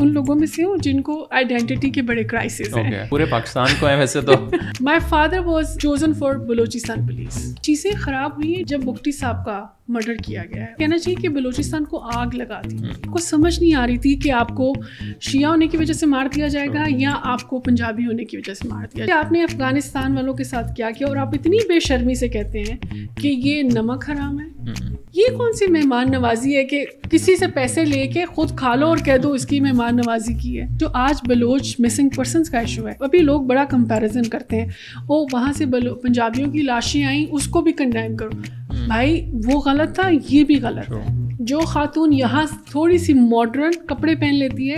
ان لوگوں میں سے ہوں جن کو آئیڈینٹی کے بڑے کرائسس ہیں۔ پورے پاکستان کو ہیں ویسے تو۔ My father was chosen for Balochistan police چیزیں خراب ہوئی ہیں جب مفتی صاحب کا مرڈر کیا گیا ہے۔ کہنا چاہیے کہ بلوچستان کو آگ لگا دی۔ کو سمجھ نہیں آ رہی تھی کہ آپ کو شیعہ ہونے کی وجہ سے مار دیا جائے گا یا آپ کو پنجابی ہونے کی وجہ سے مار دیا جائے آپ نے افغانستان والوں کے ساتھ کیا کیا اور آپ اتنی بے شرمی سے کہتے ہیں کہ یہ نمک حرام ہے۔ یہ کون سی مہمان نوازی ہے کہ کسی سے پیسے لے کے خود کھا لو اور کہہ دو اس کی مہمان نوازی کی ہے، جو آج بلوچ مسنگ پرسنس کا ایشو ہے۔ ابھی لوگ بڑا کمپیریزن کرتے ہیں۔ وہ وہاں سے پنجابیوں کی لاشیں آئیں، اس کو بھی کنڈیم کرو۔ بھائی وہ غلط تھا یہ بھی غلط ہے۔ جو خاتون یہاں تھوڑی سی ماڈرن کپڑے پہن لیتی ہے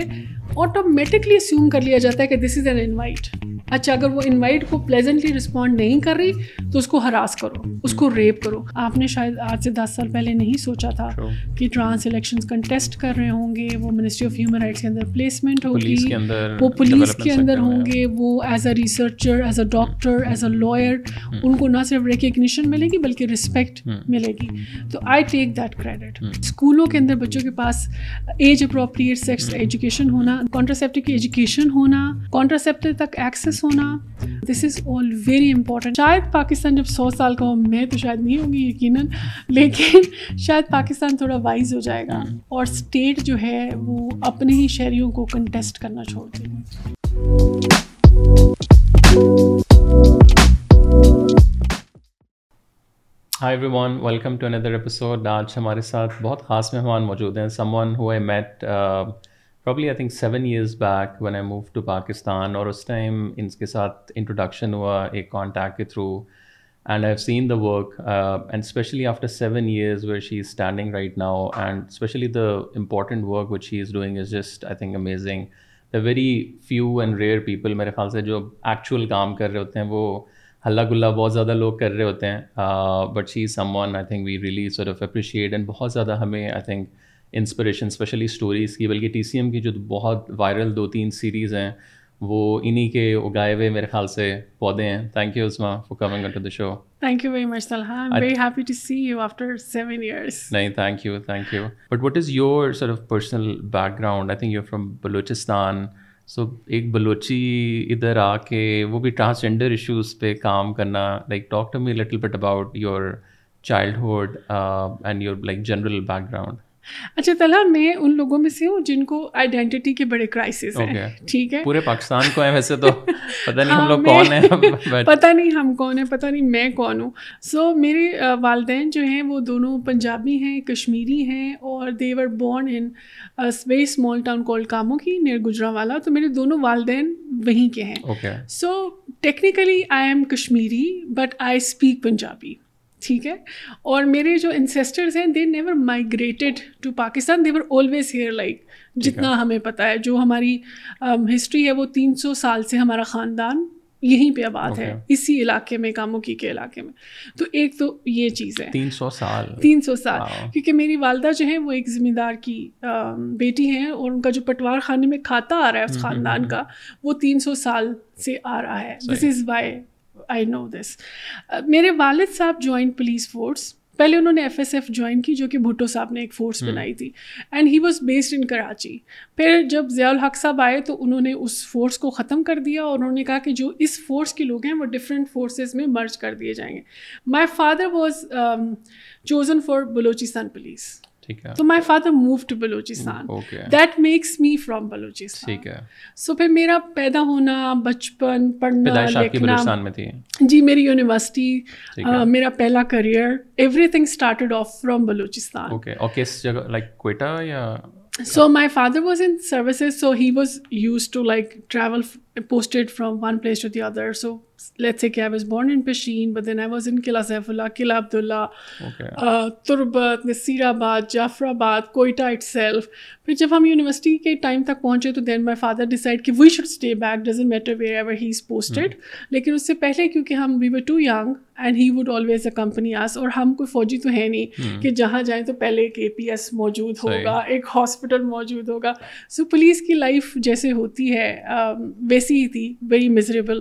آٹومیٹکلی اسیوم کر لیا جاتا ہے کہ دس از این انوائٹ اچھا اگر وہ انوائٹ کو پلیزنٹلی رسپونڈ نہیں کر رہی تو اس کو ہراس کرو اس کو ریپ کرو۔ آپ نے شاید آج سے دس سال پہلے نہیں سوچا تھا کہ ٹرانس الیکشن کنٹیسٹ کر رہے ہوں گے وہ منسٹری آف ہیومن رائٹس کے اندر پلیسمنٹ ہوگی وہ پولیس کے اندر ہوں گے وہ as a researcher as a doctor as a lawyer ان کو نہ صرف ریکگنیشن ملے گی بلکہ رسپیکٹ ملے گی۔ تو آئی ٹیک دیٹ کریڈٹ اسکولوں کے اندر بچوں کے پاس ایج اپروپریٹ سیکس ایجوکیشن ہونا کانٹراسیپٹو کی ایجوکیشن ہونا کانٹراسیپٹو تک ایکسیس ہونا this is all very important شاید پاکستان جب سو سال کا ہو میں تو شاید نہیں ہوں گی یقیناً لیکن شاید پاکستان تھوڑا وائز ہو جائے گا۔ اور اسٹیٹ جو ہے وہ اپنے ہی شہریوں کو کنٹیسٹ کرنا چھوڑ دے گی hi everyone welcome to another episode آج ہمارے ساتھ بہت خاص مہمان موجود ہیں. Someone who I met probably I think seven years back when I move to Pakistan اور اس ٹائم ان کے ساتھ انٹروڈکشن ہوا، ایک کانٹیکٹ کے through and I have seen the work and specially after seven years where she is standing right now and specially the important work which she is doing is just I think amazing the very few and rare people میرے خیال سے جو actual کام کر رہے ہوتے ہیں وہ ہلا گلا بہت زیادہ لوگ کر رہے ہوتے ہیں but she is someone I think we really sort of appreciate and بہت زیادہ ہمیں I think inspiration specially stories کی بلکہ ٹی سی ایم کی جو بہت وائرل دو تین سیریز ہیں وہ انہیں کے اگائے ہوئے میرے خیال سے پودے ہیں۔ Thank you Asma for coming to the show thank you very much Talha very happy to see you after seven years نہیں thank you thank you but what is your sir of personal background I think you from Balochistan so ایک بلوچی ادھر آ کے وہ بھی transgender issues پہ کام کرنا like talk to me little bit about your childhood and your like general back گراؤنڈ اچھا طلحہ میں ان لوگوں میں سے ہوں جن کو آئیڈینٹی کے بڑے کرائسس ہیں ٹھیک ہے؟ پورے پاکستان کو ہیں ویسے تو پتہ نہیں ہم لوگ کون ہیں پتہ نہیں ہم کون ہیں پتہ نہیں میں کون ہوں۔ سو میرے والدین جو ہیں وہ دونوں پنجابی ہیں کشمیری ہیں اور they were born in very small town کال کاموں کی نیر گجرا والا تو میرے دونوں والدین وہیں کے ہیں۔ So technically I am Kashmiri but I speak Punjabi ٹھیک ہے؟ اور میرے جو انسیسٹرز ہیں they never migrated to Pakistan they were always here like جتنا ہمیں پتہ ہے۔ جو ہماری ہسٹری ہے وہ تین سو سال سے ہمارا خاندان یہیں پہ آباد ہے اسی علاقے میں کاموں کی کے علاقے میں۔ تو ایک تو یہ چیز ہے۔ تین سو سال۔ تین سو سال۔ کیونکہ میری والدہ جو ہے وہ ایک ذمہ دار کی بیٹی ہیں اور ان کا جو پٹوار خانے میں کھاتا آ رہا ہے اس خاندان کا وہ تین سو سال سے آ رہا ہے۔ This is why I know this میرے والد صاحب جوائن پولیس فورس پہلے انہوں نے ایف ایس ایف جوائن کی جو کہ بھٹو صاحب نے ایک فورس بنائی تھی. And he was based in Karachi پھر جب ضیاء الحق صاحب آئے تو انہوں نے اس فورس کو ختم کر دیا اور انہوں نے کہا کہ جو اس فورس کے لوگ ہیں وہ ڈفرینٹ فورسز میں مرج کر دیے جائیں گے. My father was chosen for Balochistan police تو my father move to Balochistan that makes me from Balochistan so پھر میرا پیدا ہونا بچپن پڑھنا لکھنا۔ جی میری یونیورسٹی میرا پہلا career everything started off from Balochistan so my father was in services so he was used to like travel posted from one place to the other so let say کہ I was born in Pishin but then I was in Qila Saifullah Qila Abdullah Turbat Nasirabad جعفر آباد Quetta it self پھر جب ہم university کے time تک پہنچے تو then my father decide کہ we should stay back doesn't matter wherever he is posted لیکن اس سے پہلے کیونکہ ہم we were too young and he would always accompany us اور ہم کوئی فوجی تو ہے نہیں کہ جہاں جائیں تو پہلے ایک اے پی ایس موجود ہوگا ایک ہاسپٹل موجود ہوگا سو پولیس کی لائف جیسے ہوتی ہے ویسی ہی تھی ویری مزریبل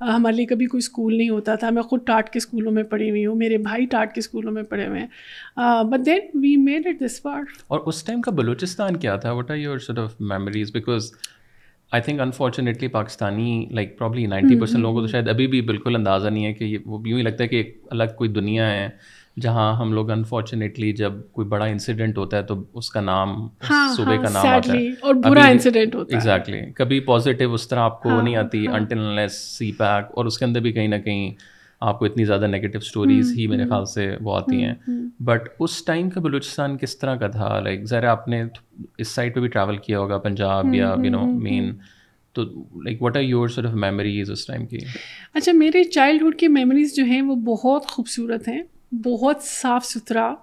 ہمارے نارملی کبھی کوئی اسکول نہیں ہوتا تھا۔ میں خود ٹاٹ کے اسکولوں میں پڑھی ہوئی ہوں میرے بھائی ٹاٹ کے اسکولوں میں پڑھے ہوئے ہیں۔ But then we made it this part اور اس ٹائم کا بلوچستان کیا تھا؟ What are your sort of memories because I think unfortunately Pakistani like probably ninety percent لوگوں کو تو شاید ابھی بھی بالکل اندازہ نہیں ہے کہ یہ وہ یوں ہی لگتا ہے کہ ایک الگ کوئی دنیا ہے۔ جہاں ہم لوگ انفارچونیٹلی جب کوئی بڑا انسیڈنٹ ہوتا ہے تو اس کا نام ہاں، صوبے کا ہاں، نام آتا ہے۔ اور برا انسیڈنٹ ہوتا ہے۔ ایگزیکٹلی کبھی پازیٹیو اس طرح آپ کو ہاں، نہیں آتی انٹل سی پیک اور اس کے اندر بھی کہیں نہ کہیں آپ کو اتنی زیادہ نگیٹو اسٹوریز ہی میرے خیال سے وہ آتی ہیں۔ بٹ اس ٹائم کا بلوچستان کس طرح کا تھا؟ لائک ذرا آپ نے اس سائڈ پہ بھی ٹریول کیا ہوگا پنجاب یا یو نو مین تو like what are your sort of memories us time کی؟ اچھا میرے چائلڈہڈ کی میموریز جو ہیں وہ بہت خوبصورت ہیں۔ بہت صاف ستھرا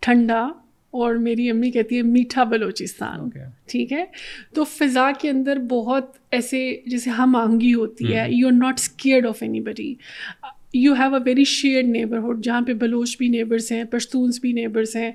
ٹھنڈا اور میری امی کہتی ہے میٹھا بلوچستان ٹھیک ہے؟ تو فضا کے اندر بہت ایسے جیسے ہم آہنگی ہوتی ہے you are not scared of anybody you have a very shared neighbourhood جہاں پہ بلوچ بھی نیبرس ہیں پشتونس بھی نیبرس ہیں۔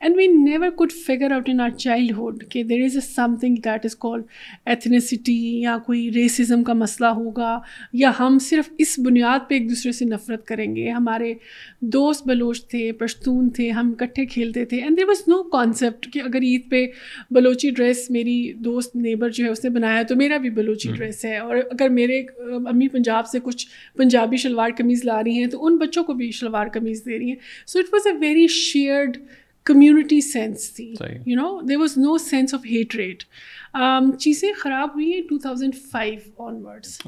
And we never could figure out in our childhood کہ there is a something that is called ethnicity یا کوئی racism کا مسئلہ ہوگا یا ہم صرف اس بنیاد پہ ایک دوسرے سے نفرت کریں گے۔ ہمارے دوست بلوچ تھے پشتون تھے ہم اکٹھے کھیلتے تھے۔ And there was no concept کہ اگر عید پہ بلوچی ڈریس میری دوست نیبر جو ہے اس نے بنایا تو میرا بھی بلوچی ڈریس ہے۔ اور اگر میرے امی پنجاب سے کچھ پنجابی شلوار قمیض لا رہی ہیں تو ان بچوں کو بھی شلوار قمیض دے رہی ہیں۔ So it was a very shared community sense تھی you know there was no sense of hatred چیزیں خراب ہوئی ہیں two thousand five onwards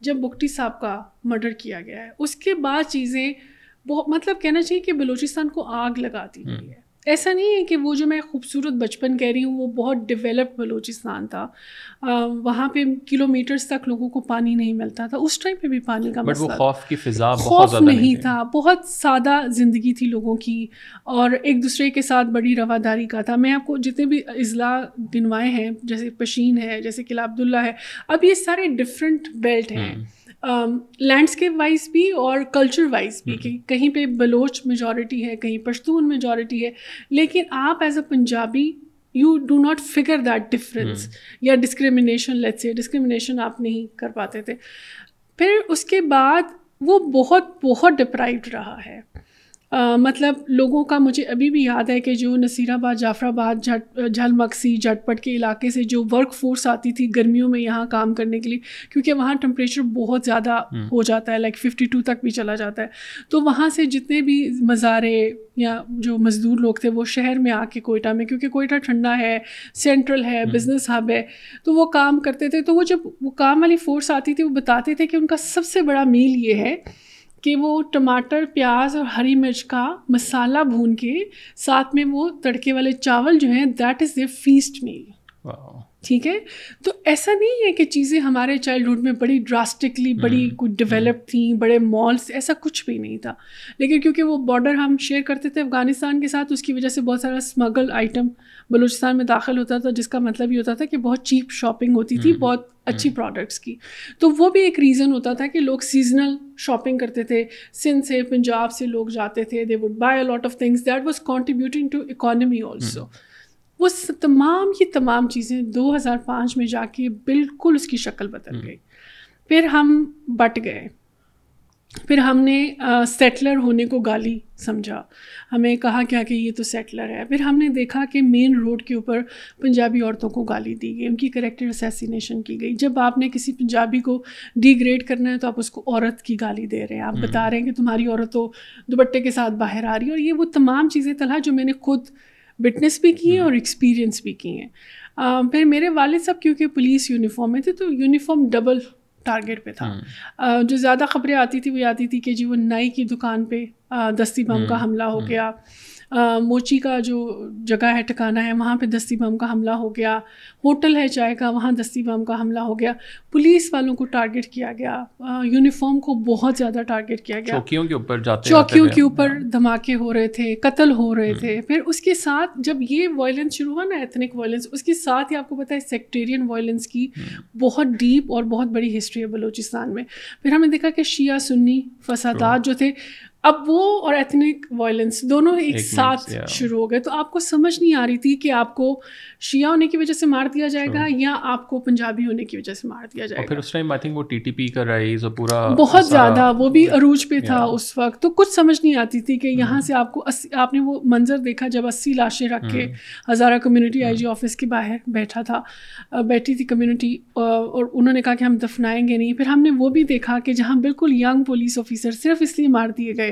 جب بکٹی صاحب کا مرڈر کیا گیا ہے اس کے بعد چیزیں بہت مطلب کہنا چاہیے کہ بلوچستان کو آگ لگاتی ہوئی ہے۔ ایسا نہیں ہے کہ وہ جو میں خوبصورت بچپن کہہ رہی ہوں وہ بہت ڈیولپ بلوچستان تھا۔ وہاں پہ کلو میٹرس تک لوگوں کو پانی نہیں ملتا تھا۔ اس ٹائم پہ بھی پانی کا مسئلہ خوف کی فضا خوف نہیں تھا۔ بہت سادہ زندگی تھی لوگوں کی۔ اور ایک دوسرے کے ساتھ بڑی رواداری کا تھا۔ میں آپ کو جتنے بھی اضلاع گنوائے ہیں جیسے پشین ہے جیسے قلعہ عبداللہ ہے اب یہ سارے ڈفرینٹ بیلٹ ہیں۔ لینڈسکیپ وائز بھی اور کلچر وائز بھی کہ کہیں پہ بلوچ میجورٹی ہے کہیں پشتون میجورٹی ہے لیکن آپ as a Punjabi you do not figure that difference یا ڈسکریمنیشن لیٹ سے ڈسکریمنیشن آپ نہیں کر پاتے تھے. پھر اس کے بعد وہ بہت بہت ڈپرائوڈ رہا ہے. مطلب لوگوں کا مجھے ابھی بھی یاد ہے کہ جو نصیر آباد جعفر آباد جھٹ جھل مکسی جھٹ پٹ کے علاقے سے جو ورک فورس آتی تھی گرمیوں میں یہاں کام کرنے کے لیے کیونکہ وہاں ٹمپریچر بہت زیادہ ہو جاتا ہے لائک ففٹی ٹو تک بھی چلا جاتا ہے۔ تو وہاں سے جتنے بھی مزارے یا جو مزدور لوگ تھے وہ شہر میں آ کے کوئٹہ میں کیونکہ کوئٹہ ٹھنڈا ہے سینٹرل ہے بزنس ہب ہے تو وہ کام کرتے تھے۔ تو وہ جب وہ کام والی فورس آتی تھی وہ بتاتے تھے کہ ان کا سب سے بڑا میل یہ ہے کہ وہ ٹماٹر پیاز اور ہری مرچ کا مسالہ بھون کے ساتھ میں وہ تڑکے والے چاول جو ہیں that is a feast meal ٹھیک ہے؟ تو ایسا نہیں ہے کہ چیزیں ہمارے چائلڈہڈ میں بڑی ڈراسٹکلی بڑی کوئی ڈیولپ تھیں بڑے مالس ایسا کچھ بھی نہیں تھا. لیکن کیونکہ وہ بارڈر ہم شیئر کرتے تھے افغانستان کے ساتھ اس کی وجہ سے بہت سارا اسمگل آئٹم بلوچستان میں داخل ہوتا تھا جس کا مطلب یہ ہوتا تھا کہ بہت چیپ شاپنگ ہوتی تھی بہت اچھی پروڈکٹس کی۔ تو وہ بھی ایک ریزن ہوتا تھا کہ لوگ سیزنل شاپنگ کرتے تھے۔ سندھ سے پنجاب سے لوگ جاتے تھے they would buy a lot of things that was contributing to economy also وہ تمام کی تمام چیزیں دو ہزار پانچ میں جا کے بالکل اس کی شکل بدل گئی۔ پھر ہم بٹ گئے۔ پھر ہم نے سیٹلر ہونے کو گالی سمجھا۔ ہمیں کہا کیا کہ یہ تو سیٹلر ہے۔ پھر ہم نے دیکھا کہ مین روڈ کے اوپر پنجابی عورتوں کو گالی دی گئی۔ ان کی کریکٹر اسیسینیشن کی گئی۔ جب آپ نے کسی پنجابی کو ڈی گریڈ کرنا ہے تو آپ اس کو عورت کی گالی دے رہے ہیں۔ آپ بتا رہے ہیں کہ تمہاری عورت تو دوپٹے کے ساتھ باہر آ رہی ہے۔ اور یہ وہ تمام چیزیں طلحہ جو میں نے خود وٹنس بھی کی ہیں اور ایکسپیرئنس بھی کی ہیں۔ پھر میرے والد صاحب کیونکہ پولیس یونیفارم میں تھے تو یونیفارم ڈبل ٹارگیٹ پہ تھا۔ جو زیادہ خبریں آتی تھی وہ آتی تھی کہ جی وہ نائی کی دکان پہ دستی بم کا حملہ ہو گیا۔ موچی کا جو جگہ ہے ٹھکانہ ہے وہاں پہ دستی بم کا حملہ ہو گیا۔ ہوٹل ہے چائے کا وہاں دستی بم کا حملہ ہو گیا۔ پولیس والوں کو ٹارگیٹ کیا گیا۔ یونیفارم کو بہت زیادہ ٹارگیٹ کیا گیا۔ چوکیوں کے اوپر جاتے چوکیوں کے اوپر دھماکے ہو رہے تھے قتل ہو رہے تھے۔ پھر اس کے ساتھ جب یہ وائلنس شروع ہوا نا ایتھنک وائلنس اس کے ساتھ ہی آپ کو پتا ہے سیکٹیرین وائلنس کی بہت ڈیپ اور بہت بڑی ہسٹری ہے بلوچستان میں۔ پھر ہم نے دیکھا کہ شیعہ سنی فسادات جو تھے اب وہ اور ایتھنک وائلنس دونوں ایک ساتھ شروع ہو گئے۔ تو آپ کو سمجھ نہیں آ رہی تھی کہ آپ کو شیعہ ہونے کی وجہ سے مار دیا جائے گا یا آپ کو پنجابی ہونے کی وجہ سے مار دیا جائے گا پھر اس ٹائم آئی تھنک وہ ٹی ٹی پی کا رائز اور پورا بہت زیادہ وہ بھی عروج پہ تھا اس وقت۔ تو کچھ سمجھ نہیں آتی تھی کہ یہاں سے آپ کو آپ نے وہ منظر دیکھا جب اسی لاشیں رکھ کے Hazara community I G office کے باہر بیٹھا تھا۔ بیٹھی تھی کمیونٹی اور انہوں نے کہا کہ ہم دفنائیں گے نہیں۔ پھر ہم نے وہ بھی دیکھا کہ جہاں بالکل ینگ پولیس آفیسر صرف اس لیے مار دیے گئے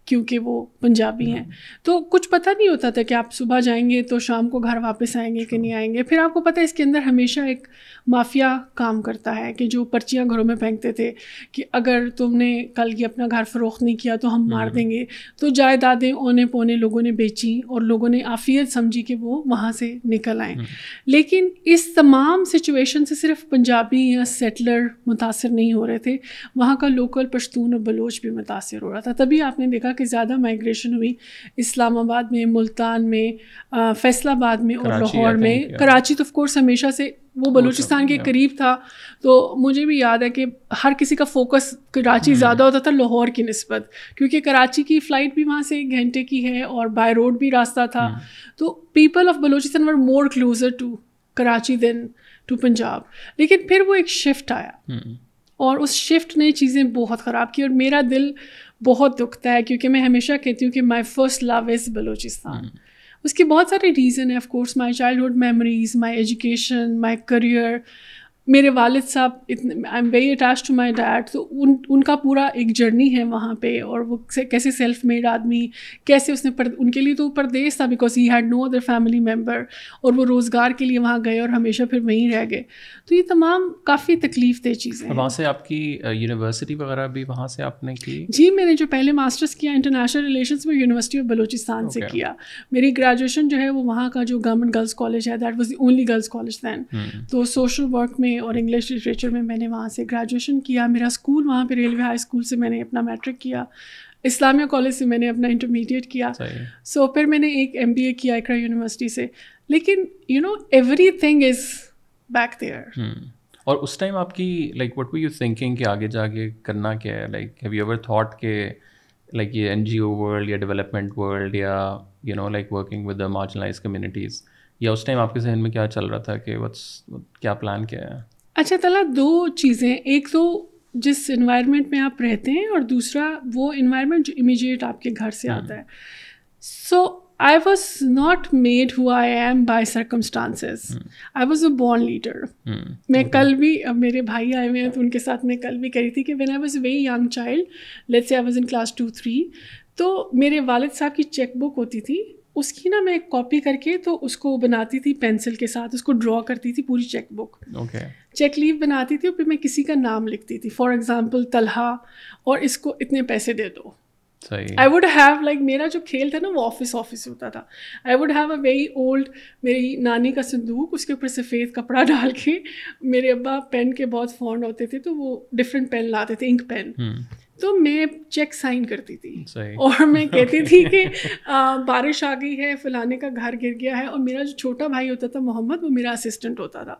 کیونکہ وہ پنجابی ہیں۔ تو کچھ پتہ نہیں ہوتا تھا کہ آپ صبح جائیں گے تو شام کو گھر واپس آئیں گے کہ نہیں آئیں گے۔ پھر آپ کو پتہ ہے اس کے اندر ہمیشہ ایک مافیا کام کرتا ہے کہ جو پرچیاں گھروں میں پھینکتے تھے کہ اگر تم نے کل یہ اپنا گھر فروخت نہیں کیا تو ہم مار دیں گے۔ تو جائیدادیں اونے پونے لوگوں نے بیچی اور لوگوں نے آفیت سمجھی کہ وہ وہاں سے نکل آئیں۔ لیکن اس تمام سچویشن سے صرف پنجابی یا سیٹلر متاثر نہیں ہو رہے تھے۔ وہاں کا لوکل پشتون اور بلوچ بھی متاثر ہو رہا تھا۔ تبھی آپ نے دیکھا کہ زیادہ مائگریشن ہوئی۔ اسلام آباد میں ملتان میں فیصل آباد میں اور لاہور میں۔ کراچی تو آف کورس ہمیشہ سے وہ بلوچستان کے قریب تھا۔ تو مجھے بھی یاد ہے کہ ہر کسی کا فوکس کراچی زیادہ ہوتا تھا لاہور کی نسبت۔ کیونکہ کراچی کی فلائٹ بھی وہاں سے ایک گھنٹے کی ہے اور بائی روڈ بھی راستہ تھا۔ تو people of Balochistan were more closer to Karachi than to Punjab لیکن پھر وہ ایک شفٹ آیا۔ اور اس شفٹ نے چیزیں بہت خراب کی اور میرا دل بہت دکھتا ہے کیونکہ میں ہمیشہ کہتی ہوں کہ my first love is Balochistan. اس کے بہت سارے ریزن ہیں of course my childhood memories my education my career میرے والد صاحب اتنے I am very attach to my dad تو ان ان کا پورا ایک جرنی ہے وہاں پہ اور وہ کیسے سیلف میڈ آدمی کیسے اس نے پر ان کے لیے تو پردیس تھا because he had no other family member اور وہ روزگار کے لیے وہاں گئے اور ہمیشہ پھر وہیں رہ گئے۔ تو یہ تمام کافی تکلیف دہ چیزیں وہاں سے آپ کی یونیورسٹی وغیرہ بھی وہاں سے آپ نے کی؟ جی میں نے جو پہلے ماسٹرس کیا انٹرنیشنل ریلیشنس میں یونیورسٹی آف بلوچستان سے کیا۔ میری گریجویشن جو ہے وہ وہاں کا جو گورنمنٹ گرلس کالج ہے that was the only girls college then تو سوشل ورک میں اور انگلش لٹریچر میں میں نے وہاں سے گریجویشن کیا۔ میرا اسکول وہاں پہ ریلوے ہائی اسکول سے میں نے اپنا میٹرک کیا۔ اسلامیہ کالج سے میں نے اپنا انٹرمیڈیٹ کیا۔ سو پھر میں نے ایک ایم بی اے کیا اکرا یونیورسٹی سے۔ لیکن you know everything is back there اور اس ٹائم آپ کی لائک وٹ یو تھنکنگ کہ آگے جا کے کرنا کیا ہے؟ Like have you ever thought کہ لائک یہ این جی او ورلڈ یا ڈیولپمنٹ ورلڈ یا you know like working with the marginalize communities یا اس ٹائم آپ کے ذہن میں کیا چل رہا تھا کہ وٹس کیا پلان کیا ہے؟ اچھا تلا دو چیزیں. ایک تو جس انوائرمنٹ میں آپ رہتے ہیں اور دوسرا وہ انوائرمنٹ جو امیجیٹ آپ کے گھر سے آتا ہے. So I was not made who I am by circumstances I was a born leader میں کل بھی میرے بھائی آئے ہوئے ہیں تو ان کے ساتھ میں کل بھی کری تھی کہ when I was a very young child let see I was in class two three تو میرے والد صاحب کی چیک بک ہوتی تھی اس کی نا میں کاپی کر کے تو اس کو بناتی تھی پینسل کے ساتھ اس کو ڈرا کرتی تھی پوری چیک بک چیک لیو بناتی تھی اور پھر میں کسی کا نام لکھتی تھی۔ فار ایگزامپل طلحہ اور اس کو اتنے پیسے دے دو۔ آئی ووڈ ہیو لائک میرا جو کھیل تھا نا وہ آفس آفس ہوتا تھا۔ I would have a very old میری نانی کا صندوق اس کے اوپر سفید کپڑا ڈال کے میرے ابا پین کے بہت فونڈ ہوتے تھے تو وہ ڈفرینٹ پین لاتے تھے انک پین تو میں چیک سائن کرتی تھی۔ اور میں کہتی تھی کہ بارش آ گئی ہے فلانے کا گھر گر گیا ہے اور میرا جو چھوٹا بھائی ہوتا تھا محمد وہ میرا اسسٹنٹ ہوتا تھا۔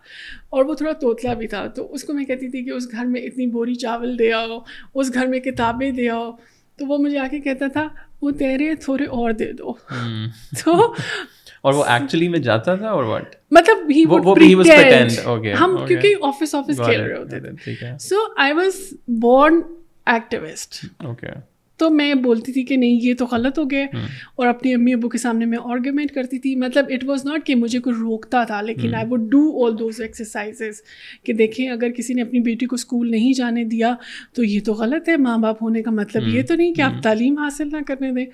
اور وہ تھوڑا توتلا بھی تھا۔ تو اس کو میں کہتی تھی کہ اس گھر میں اتنی بوری چاول دے آؤ اس گھر میں کتابیں دے آؤ۔ تو وہ مجھے آ کے کہتا تھا وہ تیرے تھوڑے اور دے دو۔ تو اور وہ ایکچولی میں جاتا تھا اور واٹ مطلب ہم کیونکہ آفس آفس کھیل رہے ہوتے تھے۔ So I was born activist تو میں بولتی تھی کہ نہیں یہ تو غلط ہو گیا۔ اور اپنی امی ابو کے سامنے میں آرگومنٹ کرتی تھی۔ مطلب اٹ واز ناٹ کہ مجھے کوئی روکتا تھا لیکن I would do all those exercises کہ دیکھیں اگر کسی نے اپنی بیٹی کو اسکول نہیں جانے دیا تو یہ تو غلط ہے۔ ماں باپ ہونے کا مطلب یہ تو نہیں کہ آپ تعلیم حاصل نہ کرنے دیں۔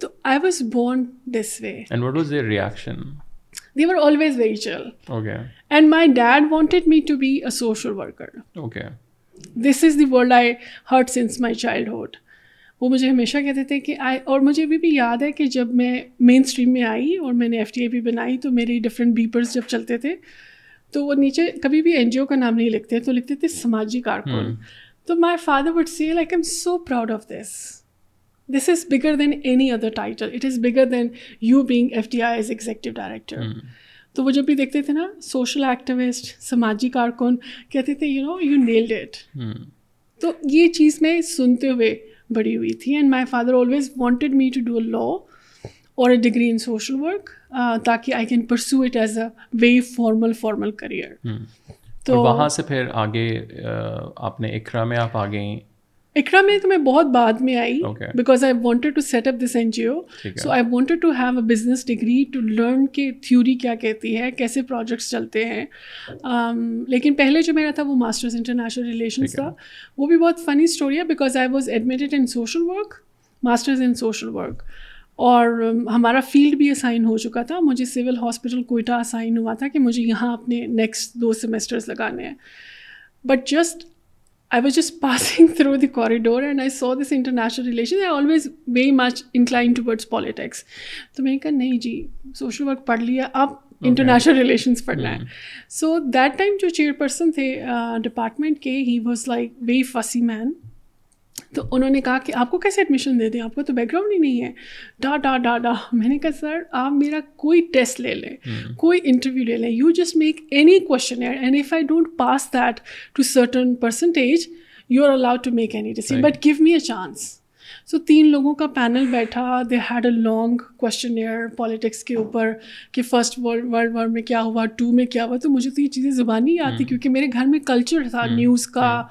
تو I was born this way reaction they are always very chill and my dad wanted me to be a social worker this is the world I heard since my childhood وہ مجھے ہمیشہ کہتے تھے کہ آئی اور مجھے ابھی بھی یاد ہے کہ جب میں مین اسٹریم میں آئی اور میں نے ایف ٹی اے بھی بنائی تو میری ڈفرینٹ بیپرس جب چلتے تھے تو وہ نیچے کبھی بھی این جی او کا نام نہیں لکھتے تو لکھتے تھے سماجی کارکن۔ تو my father would see like am so proud of this this is bigger than any other title it is bigger than you being F T I as executive director تو وہ جب بھی دیکھتے تھے نا سوشل ایکٹیوسٹ سماجی کارکن کہتے تھے you know you nailed it تو یہ چیز میں سنتے ہوئے بڑی ہوئی تھی and my father always wanted me to do a law اور a degree in social work تاکہ I can pursue it as a very formal formal career تو وہاں سے پھر آگے آپ نے اکرا میں آپ آگے اکرا میں تو میں بہت بعد میں آئی because I wanted to set up this N G O so I wanted to have a business degree to learn کہ تھیوری کیا کہتی ہے کیسے پروجیکٹس چلتے ہیں. لیکن پہلے جو میرا تھا وہ ماسٹرز انٹرنیشنل ریلیشنس تھا. وہ بھی بہت فنی اسٹوری ہے because I was admitted in social work masters in social work اور ہمارا فیلڈ بھی اسائن ہو چکا تھا. مجھے سول ہاسپٹل کوئٹہ اسائن ہوا تھا کہ مجھے یہاں اپنے نیکسٹ دو سیمسٹرس لگانے ہیں. But just I was just passing through the corridor and I saw this international relation I always very much inclined towards politics تو میں نے کہا نہیں جی سوشل ورک پڑھ لیا اب انٹرنیشنل ریلیشنس پڑھنا ہے سو دیٹ ٹائم جو چیئر پرسن تھے ڈپارٹمنٹ کے he was like very fussy man تو انہوں نے کہا کہ آپ کو کیسے ایڈمیشن دے دیں؟ آپ کو تو بیک گراؤنڈ ہی نہیں ہے۔ ڈا ڈا ڈا ڈا۔ میں نے کہا سر آپ میرا کوئی ٹیسٹ لے لیں کوئی انٹرویو لے لیں۔ You just make any question and if I don't pass that to certain percentage you are allowed to make any decision but give me a chance so تین لوگوں کا پینل بیٹھا. They had a long questionnaire politics کے اوپر کہ first world world war میں کیا ہوا ٹو میں کیا ہوا. تو مجھے تو یہ چیزیں زبانی آتی کیونکہ میرے گھر میں کلچر تھا نیوز کا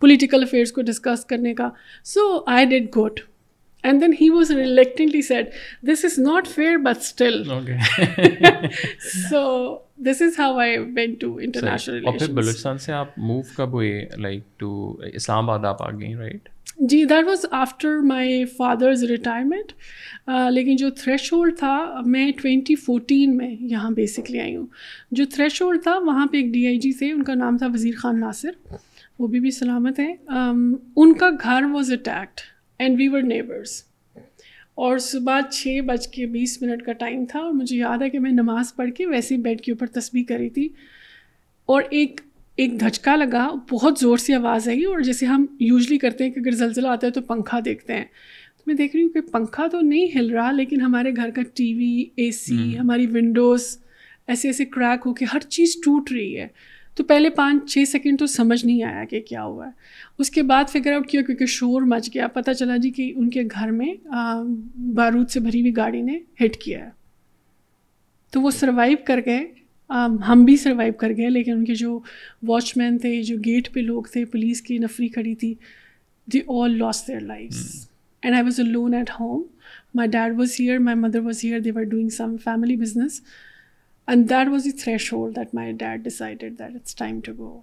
پولیٹیکل افیئرس کو ڈسکس کرنے کا. So I did good and then he was reluctantly said this is not fair but still so this is how I went to international Balochistan سے آپ موو کب ہوئے like to Islamabad آپ آ گئی right G that was after my father's retirement لیکن جو threshold تھا، میں ٹوینٹی فورٹین میں یہاں بیسکلی آئی ہوں۔ جو تھریش ہولڈ تھا، وہاں پہ ایک ڈی آئی جی تھے ان کا نام تھا وزیر خان ناصر۔ وہ بھی بھی سلامت ہیں۔ ان کا گھر was attacked and we were neighbours اور صبح چھ بج کے بیس منٹ کا ٹائم تھا اور مجھے یاد ہے کہ میں نماز پڑھ کے ویسے ہی بیڈ کے اوپر تصویر کری تھی۔ اور ایک ایک دھچکا لگا بہت زور سے آواز آئی اور جیسے ہم یوزلی کرتے ہیں کہ اگر زلزلہ آتا ہے تو پنکھا دیکھتے ہیں۔ تو میں دیکھ رہی ہوں کہ پنکھا تو نہیں ہل رہا لیکن ہمارے گھر کا ٹی وی اے سی ہماری ونڈوز ایسے ایسے کریک ہو کے ہر چیز ٹوٹ رہی ہے۔ تو پہلے پانچ چھ سیکنڈ تو سمجھ نہیں آیا کہ کیا ہوا ہے۔ اس کے بعد فگر آؤٹ کیا کیونکہ شور مچ گیا پتہ چلا جی کہ ان کے گھر میں بارود سے بھری ہوئی گاڑی نے ہٹ کیا ہے۔ تو وہ سروائیو کر گئے۔ ہم بھی سروائیو کر گئے لیکن ان کے جو واچ مین تھے جو گیٹ پہ لوگ تھے پولیس کی نفری کھڑی تھی they all lost their life and I was alone at home my dad was here my mother was here they are doing some family business and that was the threshold that my dad decided that it's time to go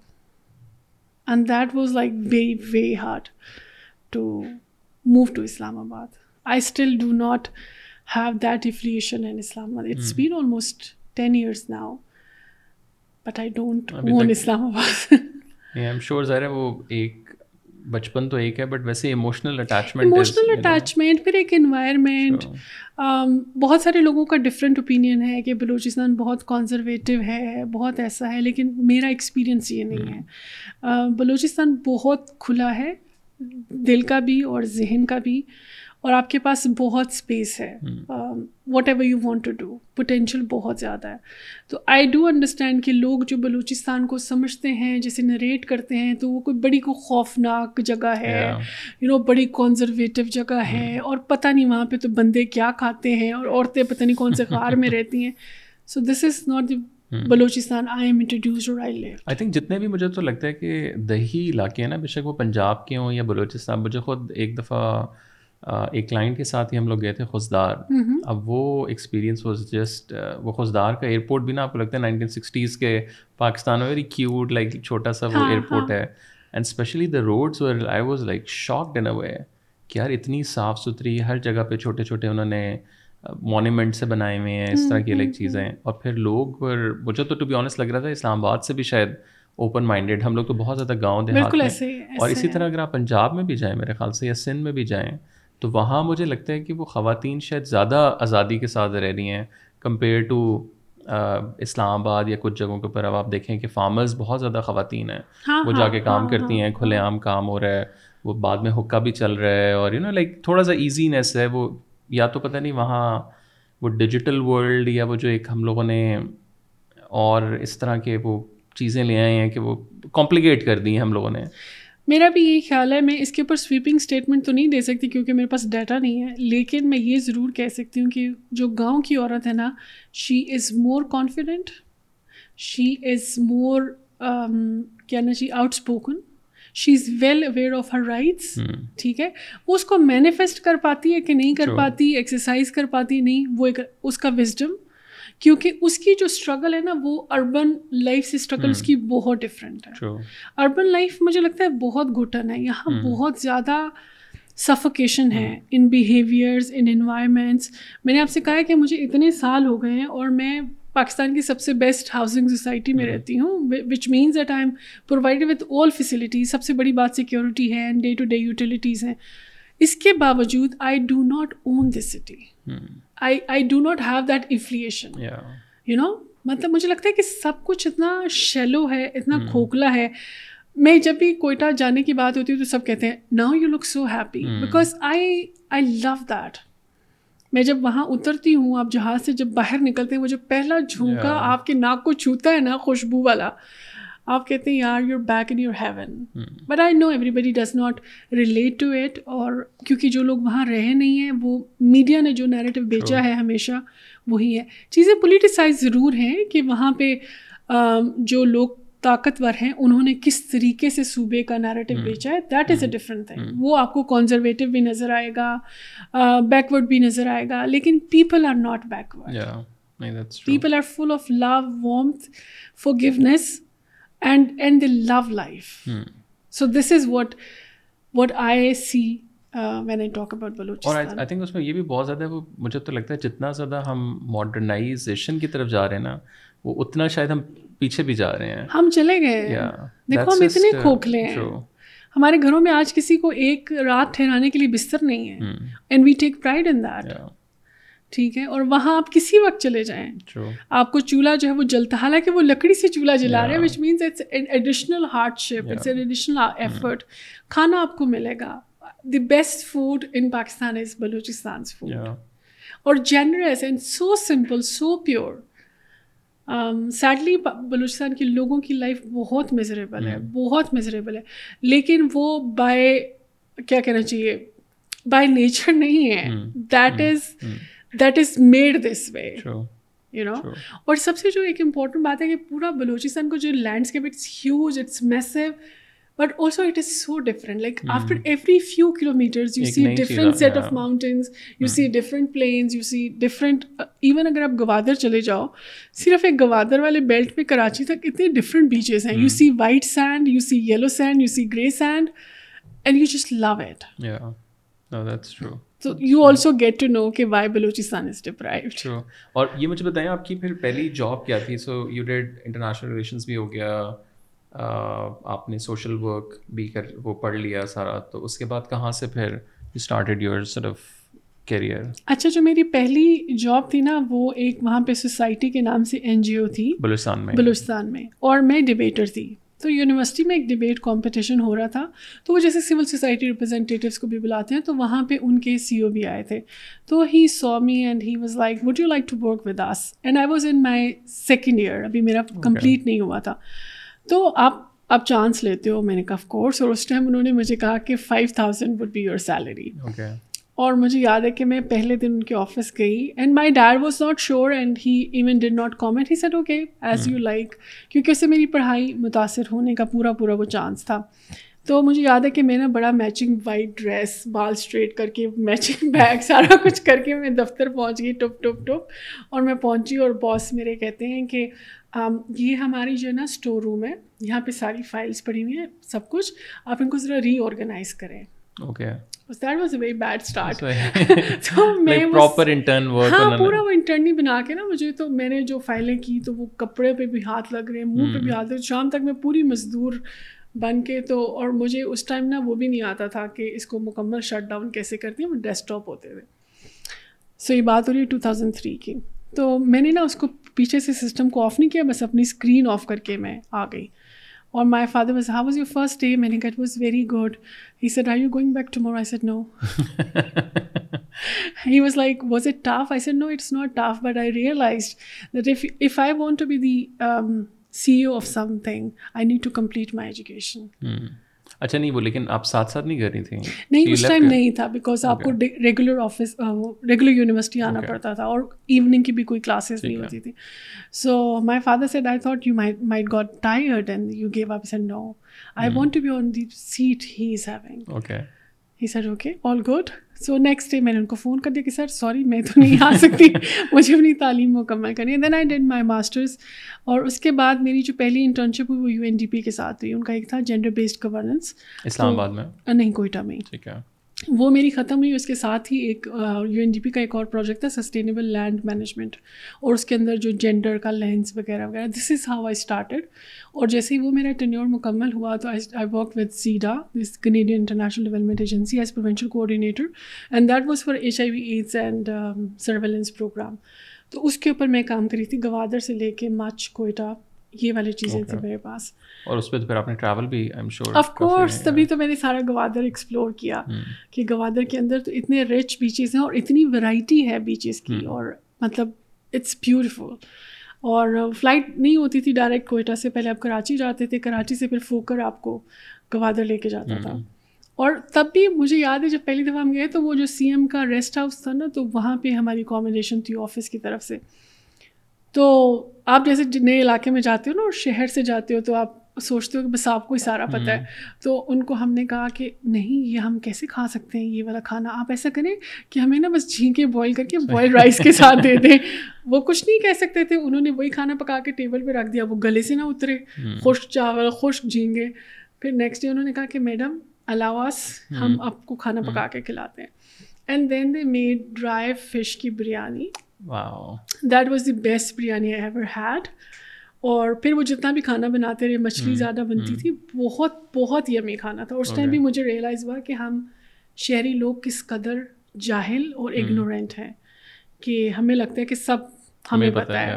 and that was like very very hard to move to Islamabad I still do not have that affiliation in Islamabad it's been almost ten years now but I don't own Islamabad am sure ظاہر ہے وہ ایک بچپن تو ایک ہے but ویسے emotional attachment emotional attachment پھر ایک انوائرمنٹ بہت سارے لوگوں کا ڈفرینٹ اوپینین ہے کہ بلوچستان بہت کنزرویٹو ہے بہت ایسا ہے لیکن میرا ایکسپیرئنس یہ نہیں ہے بلوچستان بہت کھلا ہے دل کا بھی اور ذہن کا بھی اور آپ کے پاس بہت اسپیس ہے۔ Whatever you want to do potential بہت زیادہ ہے۔ تو آئی ڈو انڈرسٹینڈ کہ لوگ جو بلوچستان کو سمجھتے ہیں جیسے نریٹ کرتے ہیں تو وہ کوئی بڑی کو خوفناک جگہ ہے۔ یو نو بڑی کنزرویٹو جگہ ہے۔ اور پتہ نہیں وہاں پہ تو بندے کیا کھاتے ہیں اور عورتیں پتہ نہیں کون سے غار میں رہتی ہیں۔ So this is not the Balochistan I am introduce I think جتنے بھی مجھے تو لگتا ہے کہ دیہی علاقے ہیں نا بے شک وہ پنجاب کے ہوں یا بلوچستان مجھے خود ایک دفعہ ایک کلائنٹ کے ساتھ ہی ہم لوگ گئے تھے خوشدار۔ اب وہ ایکسپیرینس واز جسٹ وہ خوشدار کا ایئرپورٹ بھی نا آپ کو لگتا ہے نائنٹین سکسٹیز کے پاکستان میں ویری کیوٹ لائک چھوٹا سا وہ ایئرپورٹ ہے۔ And specially the roads I was like shocked in a way کہ یار اتنی صاف ستھری ہر جگہ پہ چھوٹے چھوٹے انہوں نے مونیومنٹ سے بنائے ہوئے ہیں اس طرح کی لائک چیزیں۔ اور پھر لوگ مجھے تو ٹو بی آنیسٹ لگ رہا تھا اسلام آباد سے بھی شاید اوپن مائنڈیڈ ہم لوگ تو بہت زیادہ گاؤں دیہات اور اسی طرح اگر آپ پنجاب میں بھی جائیں میرے خیال سے یا سندھ میں بھی جائیں تو وہاں مجھے لگتا ہے کہ وہ خواتین شاید زیادہ آزادی کے ساتھ رہ رہی ہیں کمپیئر ٹو اسلام آباد یا کچھ جگہوں کے اوپر اب آپ دیکھیں کہ فارمرز بہت زیادہ خواتین ہیں۔ ہاں، وہ جا ہاں، کے کام ہاں، کرتی ہیں کھلے عام کام ہو رہا ہے وہ بعد میں حکا بھی چل رہا ہے اور یو نو لائک تھوڑا سا ایزینیس ہے۔ وہ یا تو پتہ نہیں وہاں وہ ڈیجیٹل ورلڈ یا وہ جو ایک ہم لوگوں نے اور اس طرح کے وہ چیزیں لے آئے ہیں کہ وہ کمپلیکیٹ کر دی ہیں ہم لوگوں نے۔ میرا بھی یہی خیال ہے میں اس کے اوپر سویپنگ اسٹیٹمنٹ تو نہیں دے سکتی کیونکہ میرے پاس ڈیٹا نہیں ہے لیکن میں یہ ضرور کہہ سکتی ہوں کہ جو گاؤں کی عورت ہے نا she is more confident she is more کیا نا جی outspoken she is well aware of her rights ٹھیک ہے؟ وہ اس کو مینیفیسٹ کر پاتی ہے کہ نہیں کر پاتی ایکسرسائز کر پاتی نہیں وہ ایک اس کا وزڈم کیونکہ اس کی جو اسٹرگل ہے نا وہ اربن لائف سے اسٹرگل اس کی بہت ڈفرینٹ ہے۔ اربن لائف مجھے لگتا ہے بہت گھٹن ہے۔ یہاں بہت زیادہ سفوکیشن ہے ان بیہیویئرز ان انوائرمنٹس میں نے آپ سے کہا ہے کہ مجھے اتنے سال ہو گئے ہیں اور میں پاکستان کی سب سے بیسٹ ہاؤسنگ سوسائٹی میں رہتی ہوں which means that I am provide with all facilities سب سے بڑی بات سیکورٹی ہے and day to day utilities ہیں۔ اس کے باوجود I do not own this city I I do not have that affiliation you know مطلب مجھے لگتا ہے کہ سب کچھ اتنا شیلو ہے اتنا کھوکھلا ہے۔ میں جب بھی کوئٹہ جانے کی بات ہوتی ہے تو سب کہتے ہیں now you look so happy because I I love that میں جب وہاں اترتی ہوں آپ جہاز سے جب باہر نکلتے ہیں وہ جو پہلا جھونکا آپ کے ناک کو چھوتا ہے نا خوشبو والا آپ کہتے ہیں یار you're back in your heaven but I know everybody does not relate to it اور کیونکہ جو لوگ وہاں رہے نہیں ہیں وہ میڈیا نے جو نیریٹو بیچا ہے ہمیشہ وہی ہے۔ چیزیں پولیٹیسائز ضرور ہیں کہ وہاں پہ جو لوگ طاقتور ہیں انہوں نے کس طریقے سے صوبے کا نیریٹو بیچا ہے that is a different thing وہ آپ کو کنزرویٹو بھی نظر آئے گا بیکورڈ بھی نظر آئے گا لیکن people are not backward people are full of love warmth forgiveness and and they love life so this is what what I see when I talk about Balochistan I think اس میں یہ بھی بہت زیادہ وہ مجھے تو لگتا ہے جتنا زیادہ ہم ماڈرنائزیشن کی طرف جا رہے ہیں نا وہ اتنا شاید ہم پیچھے بھی جا رہے ہیں ہم چلے گئے دیکھو ہم اتنے کھوکھلے ہیں ہمارے گھروں میں آج کسی کو ایک رات ٹھہرانے کے لیے بستر نہیں ہے and we take pride in that ٹھیک ہے؟ اور وہاں آپ کسی وقت چلے جائیں۔ آپ کو چولہا جو ہے وہ جلتا حالانکہ وہ لکڑی سے چولہا جلا رہے ہیں which means it's additional hardship it's an additional effort کھانا آپ کو ملے گا۔ The best food in Pakistan is Balochistan food اور generous and so simple so pure sadly Balochistan کے لوگوں کی لائف بہت مزریبل ہے بہت مزریبل ہے۔ لیکن وہ بائی کیا کہنا چاہیے؟ بائی نیچر نہیں ہے۔ That is that is made this way you know اور سب سے جو ایک امپورٹنٹ بات ہے کہ پورا بلوچستان کو جو landscape it's huge it's massive but also it is so different like after every few kilometres you see different set of mountains you see different plains you see different even اگر آپ گوادر چلے جاؤ صرف ایک گوادر والے بیلٹ پہ کراچی تک اتنے ڈفرنٹ بیچز ہیں you see white sand you see yellow sand you see grey sand and you just love it تو you also get to know کہ وائی بلوچستان از ڈپرائوڈ اور یہ مجھے بتائیں آپ کی پھر پہلی جاب کیا تھی so you did international relations بھی ہو گیا آپ نے سوشل ورک بھی کر وہ پڑھ لیا سارا تو اس کے بعد کہاں سے پھر you started your sort of career اچھا جو میری پہلی جاب تھی نا وہ ایک وہاں پہ سوسائٹی کے نام سے این جی او تھی بلوچستان میں بلوچستان میں اور میں ڈبیٹر تھی تو یونیورسٹی میں ایک ڈبیٹ کمپٹیشن ہو رہا تھا تو وہ جیسے سول سوسائٹی ریپرزینٹیوس کو بھی بلاتے ہیں تو وہاں پہ ان کے سی او بھی آئے تھے۔ تو he saw me and he was like would you like to work with us and I was in my second year ابھی میرا کمپلیٹ نہیں ہوا تھا۔ تو آپ آپ چانس لیتے ہو۔ میں نے کہا آف کورس اور اس ٹائم انہوں نے مجھے کہا کہ five thousand would be your salary اور مجھے یاد ہے کہ میں پہلے دن ان کے آفس گئی and my dad was not sure and he even did not comment he said okay as you like کیونکہ اس سے میری پڑھائی متاثر ہونے کا پورا پورا وہ چانس تھا. تو مجھے یاد ہے کہ میں نے بڑا میچنگ وائٹ ڈریس بال اسٹریٹ کر کے میچنگ بیگ سارا کچھ کر کے میں دفتر پہنچ گئی، ٹپ ٹپ ٹپ. اور میں پہنچی اور باس میرے کہتے ہیں کہ یہ ہماری جو ہے نا اسٹور روم ہے، یہاں پہ ساری فائلس پڑی ہوئی ہیں، سب کچھ، آپ ان کو ذرا ری آرگنائز کریں. Okay that was a very bad start تو میں پراپر ہاں پورا وہ انٹرنی بنا کے نا مجھے تو میں نے جو فائلیں کی تو وہ کپڑے پہ بھی ہاتھ لگ رہے ہیں منہ پہ بھی ہاتھ لگ شام تک میں پوری مزدور بن کے تو اور مجھے اس ٹائم نا وہ بھی نہیں آتا تھا کہ اس کو مکمل شٹ ڈاؤن کیسے کرتی ہیں وہ ڈیسک ٹاپ ہوتے تھے سو یہ بات ہو رہی ہے ٹو تھاؤزینڈ تھری کی تو میں نے نا اس کو پیچھے سے سسٹم کو آف نہیں کیا بس اپنی اسکرین آف کر کے میں آ گئی اور my father was how was your first day میں نے gate was very good he said I you going back to more I said no he was like was it tough I said no it's not tough but I realize that if if I want to be the C O of something I need to complete my education اچھا نہیں وہ لیکن آپ ساتھ ساتھ نہیں کر رہی تھیں۔ نہیں اس ٹائم نہیں تھا بیکاز آپ کو ریگولر آفس ریگولر یونیورسٹی آنا پڑتا تھا اور ایوننگ کی بھی کوئی کلاسز نہیں ہوتی تھی۔ So my father said I thought you might got tired and you give up said no I want to be on the seat he is having okay he sir okay all good so next day میں نے ان کو phone کر دیا کہ sir sorry میں تو نہیں آ سکتی. مجھے اپنی تعلیم مکمل کرنی ہے. Then I did my masters اور اس کے بعد میری جو پہلی انٹرنشپ ہوئی وہ یو این ڈی پی کے ساتھ ہوئی. ان کا ایک تھا gender based governance Islamabad میں؟ نہیں کوئٹہ میں ٹھیک ہے. وہ میری ختم ہوئی، اس کے ساتھ ہی ایک یو این ڈی پی کا ایک اور پروجیکٹ تھا، سسٹینیبل لینڈ مینجمنٹ، اور اس کے اندر جو جینڈر کا لینس وغیرہ وغیرہ this is how I started اور جیسے ہی وہ میرا ٹینیور مکمل ہوا، تو I work with CIDA this Canadian International Development Agency as provincial coordinator and that was for H I V AIDS and surveillance programme تو اس کے اوپر میں کام کری تھی، گوادر سے لے کے مچ کوئٹہ۔ یہ والی چیزیں تھیں میرے پاس۔ اور اس پہ پھر آپ نے ٹریول بھی آف کورس تبھی تو میں نے سارا گوادر ایکسپلور کیا کہ گوادر کے اندر تو اتنے رچ بیچز ہیں اور اتنی ورائٹی ہے بیچز کی اور مطلب اٹس بیوٹیفل اور فلائٹ نہیں ہوتی تھی ڈائریکٹ کوئٹہ سے پہلے آپ کراچی جاتے تھے کراچی سے پھر فوکر آپ کو گوادر لے کے جاتا تھا۔ اور تب بھی مجھے یاد ہے جب پہلی دفعہ ہم گئے تو وہ جو سی ایم کا ریسٹ ہاؤس تھا نا تو وہاں پہ ہماری اکاموڈیشن تھی آفس کی طرف سے۔ تو آپ جیسے نئے علاقے میں جاتے ہو نا اور شہر سے جاتے ہو تو آپ سوچتے ہو کہ بس آپ کو ہی سارا پتہ ہے۔ تو ان کو ہم نے کہا کہ نہیں یہ ہم کیسے کھا سکتے ہیں؟ یہ والا کھانا آپ ایسا کریں کہ ہمیں نا بس جھینکے بوائل کر کے بوائل رائس کے ساتھ دے دیں۔ وہ کچھ نہیں کہہ سکتے تھے انہوں نے وہی کھانا پکا کے ٹیبل پہ رکھ دیا۔ وہ گلے سے نہ اترے۔ خشک چاول خشک جھینگے۔ پھر نیکسٹ ڈے انہوں نے کہا کہ میڈم الاواس ہم آپ کو کھانا پکا کے کھلاتے ہیں۔ And then they made dry fish کی biryani. That was the best biryani I ever had اور پھر وہ جتنا بھی کھانا بناتے رہے مچھلی زیادہ بنتی تھی بہت بہت یمی کھانا تھا۔ اس ٹائم بھی مجھے ریئلائز ہوا کہ ہم شہری لوگ کس قدر جاہل اور اگنورینٹ ہیں کہ ہمیں لگتا ہے کہ سب ہمیں پتہ ہے۔